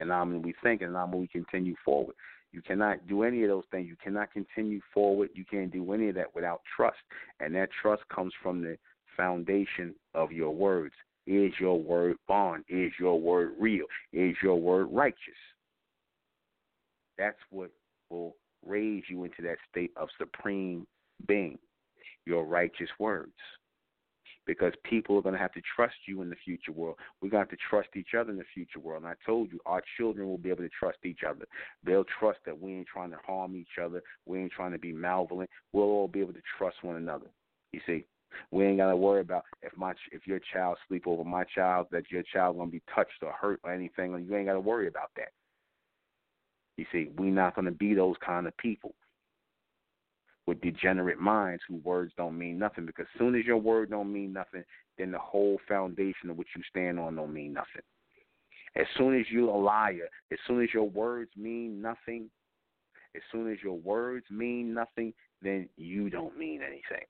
Speaker 2: in Amen we think, and in Amen we continue forward. You cannot do any of those things. You cannot continue forward. You can't do any of that without trust. And that trust comes from the foundation of your words. Is your word bond? Is your word real? Is your word righteous? That's what will raise you into that state of supreme being, your righteous words. Because people are going to have to trust you in the future world. We're going to have to trust each other in the future world. And I told you, our children will be able to trust each other. They'll trust that we ain't trying to harm each other. We ain't trying to be malevolent. We'll all be able to trust one another. You see, we ain't gotta worry about if my if your child sleep over my child that your child gonna be touched or hurt or anything. You ain't gotta worry about that. You see, we not gonna be those kind of people with degenerate minds whose words don't mean nothing. Because as soon as your word don't mean nothing, then the whole foundation of what you stand on don't mean nothing. As soon as you're a liar, as soon as your words mean nothing, as soon as your words mean nothing, then you don't mean anything.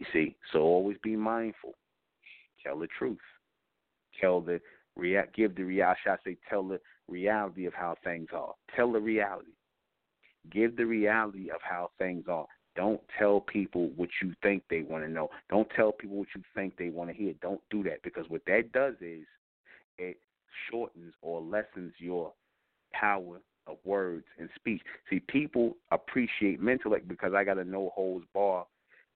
Speaker 2: You see, so always be mindful. Tell the truth. Tell the rea- give the reality. I say tell the reality of how things are. Tell the reality. Give the reality of how things are. Don't tell people what you think they want to know. Don't tell people what you think they want to hear. Don't do that because what that does is it shortens or lessens your power of words and speech. See, people appreciate mental because I got a no holds bar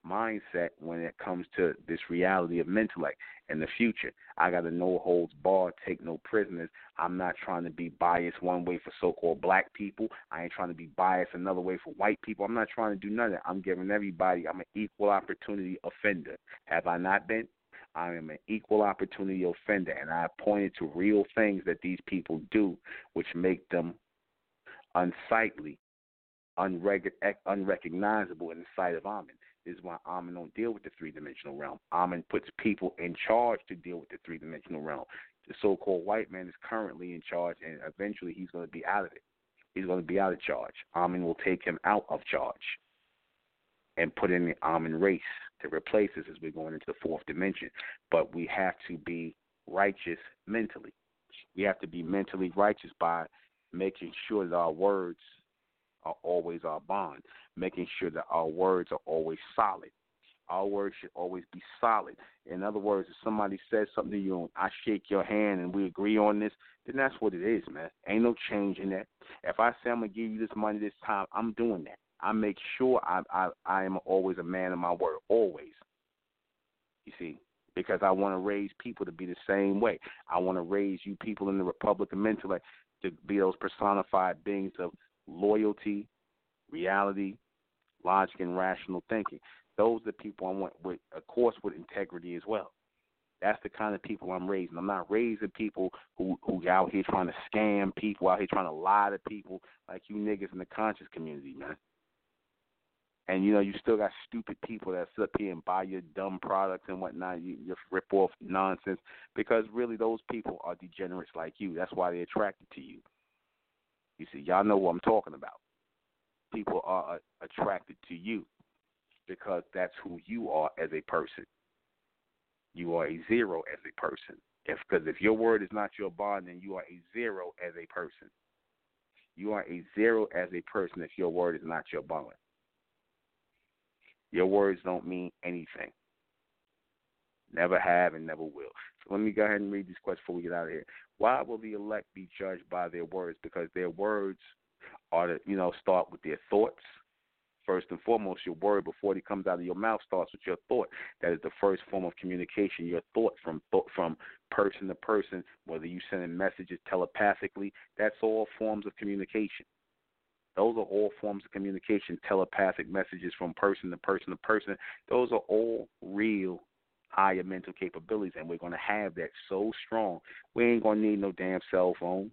Speaker 2: mindset when it comes to this reality of intellect in the future. I got a no holds bar, take no prisoners. I'm not trying to be biased one way for so called black people. I ain't trying to be biased another way for white people. I'm not trying to do none of that. I'm giving everybody, I'm an equal opportunity offender. Have I not been? I am an equal opportunity offender, and I pointed to real things that these people do which make them unsightly, unrecognizable in the sight of Amen is why Amen don't deal with the three dimensional realm. Amen puts people in charge to deal with the three dimensional realm. The so called white man is currently in charge and eventually he's going to be out of it. He's going to be out of charge. Amen will take him out of charge and put in the Amen race to replace us as we're going into the fourth dimension. But we have to be righteous mentally. We have to be mentally righteous by making sure that our words are always our bond, making sure that our words are always solid. Our words should always be solid. In other words, if somebody says something to you and I shake your hand and we agree on this, then that's what it is, man. Ain't no change in that. If I say I'm gonna give you this money this time, I'm doing that. I make sure I I, I am always a man of my word, always. You see, because I want to raise people to be the same way. I want to raise you people in the Republican mentality to be those personified beings of loyalty, reality, logic, and rational thinking. Those are the people I want with, of course, with integrity as well. That's the kind of people I'm raising. I'm not raising people who who out here trying to scam people, out here trying to lie to people like you niggas in the conscious community, man. And you know, you still got stupid people that sit up here and buy your dumb products and whatnot, you, your rip off nonsense, because really those people are degenerates like you. That's why they're attracted to you. You see, y'all know what I'm talking about. People are uh, attracted to you because that's who you are as a person you are a zero as a person. If because if your word is not your bond, then you are a zero as a person. You are a zero as a person if your word is not your bond. Your words don't mean anything. Never have and never will. So let me go ahead and read these questions before we get out of here. Why will the elect be judged by their words? Because their words are to, you know, start with their thoughts, first and foremost, your word before it comes out of your mouth starts with your thought. That is the first form of communication. Your thought from from person to person, whether you sending messages telepathically, that's all forms of communication. Those are all forms of communication, telepathic messages from person to person to person. Those are all real higher mental capabilities, and we're going to have that so strong. We ain't going to need no damn cell phones.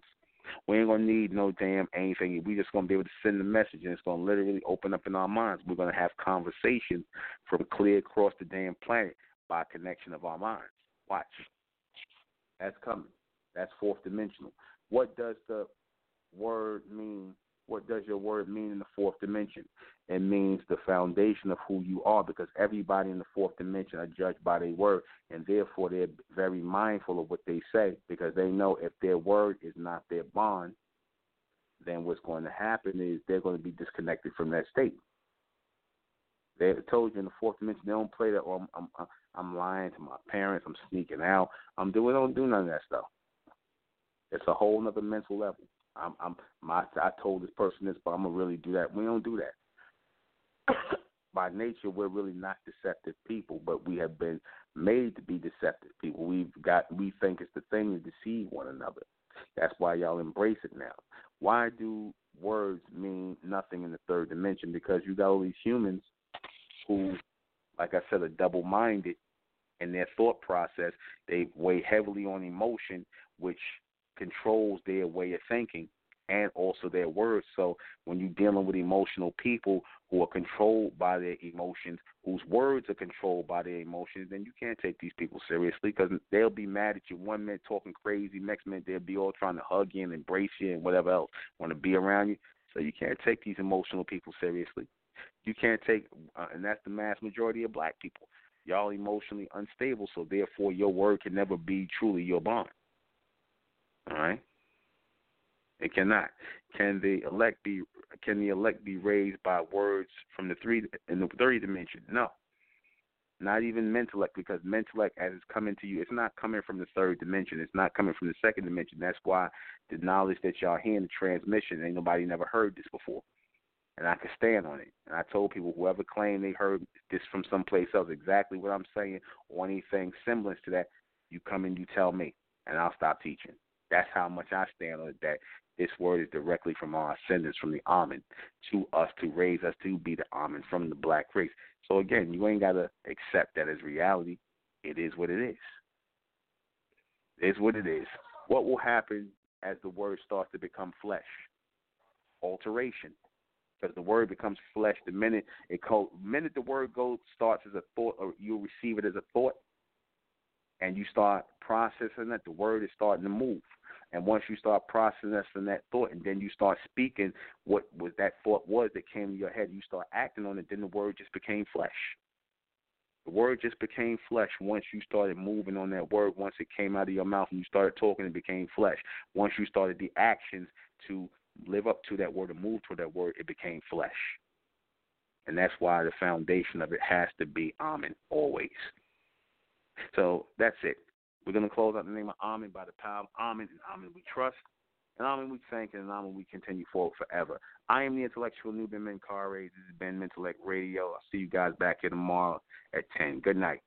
Speaker 2: We ain't gonna need no damn anything. We just gonna be able to send the message, and it's gonna literally open up in our minds. We're gonna have conversations from clear across the damn planet by connection of our minds. Watch, that's coming. That's fourth dimensional. What does the word mean what does your word mean in the fourth dimension? It means the foundation of who you are because everybody in the fourth dimension are judged by their word and therefore they're very mindful of what they say because they know if their word is not their bond, then what's going to happen is they're going to be disconnected from that state. They told you in the fourth dimension they don't play that. Or I'm, I'm, uh, I'm lying to my parents. I'm sneaking out. I'm doing. Don't do none of that stuff. It's a whole other mental level. I'm, I'm my, I told this person this, but I'm gonna really do that. We don't do that. By nature, we're really not deceptive people, but we have been made to be deceptive people. We've got, we think it's the thing to deceive one another. That's why y'all embrace it now. Why do words mean nothing in the third dimension? Because you got all these humans who, like I said, are double minded in their thought process. They weigh heavily on emotion, which controls their way of thinking and also their words. So when you're dealing with emotional people who are controlled by their emotions, whose words are controlled by their emotions, then you can't take these people seriously because they'll be mad at you. One minute talking crazy, next minute they'll be all trying to hug you and embrace you and whatever else, want to be around you. So you can't take these emotional people seriously. You can't take, uh, and that's the mass majority of black people. Y'all emotionally unstable, so therefore your word can never be truly your bond. All right. It cannot. Can the elect be? Can the elect be raised by words from the three in the third dimension? No. Not even intellect, because intellect, as it's coming to you, it's not coming from the third dimension. It's not coming from the second dimension. That's why the knowledge that y'all hear in the transmission, ain't nobody never heard this before. And I can stand on it. And I told people, whoever claimed they heard this from someplace else, exactly what I'm saying, or anything semblance to that, you come and you tell me, and I'll stop teaching. That's how much I stand on it. That this word is directly from our ascendants, from the Amen, to us to raise us to be the Amen from the black race. So again, you ain't gotta accept that as reality. It is what it is. It is what it is. What will happen as the word starts to become flesh? Alteration. Because the word becomes flesh the minute it co- minute the word goes starts as a thought or you receive it as a thought and you start processing that, the word is starting to move. And once you start processing that thought, and then you start speaking what was that thought was that came to your head, you start acting on it. Then the word just became flesh. The word just became flesh once you started moving on that word. Once it came out of your mouth and you started talking, it became flesh. Once you started the actions to live up to that word and move toward that word, it became flesh. And that's why the foundation of it has to be Amen always. So that's it. We're going to close out the name of Amen by the power of Amen and Amen we trust. And Amen we thank and Amen we continue forward forever. I am the intellectual Nuben Menkarayzz. This has been Mentellect Radio. I'll see you guys back here tomorrow at 10. Good night.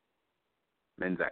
Speaker 2: Menzak.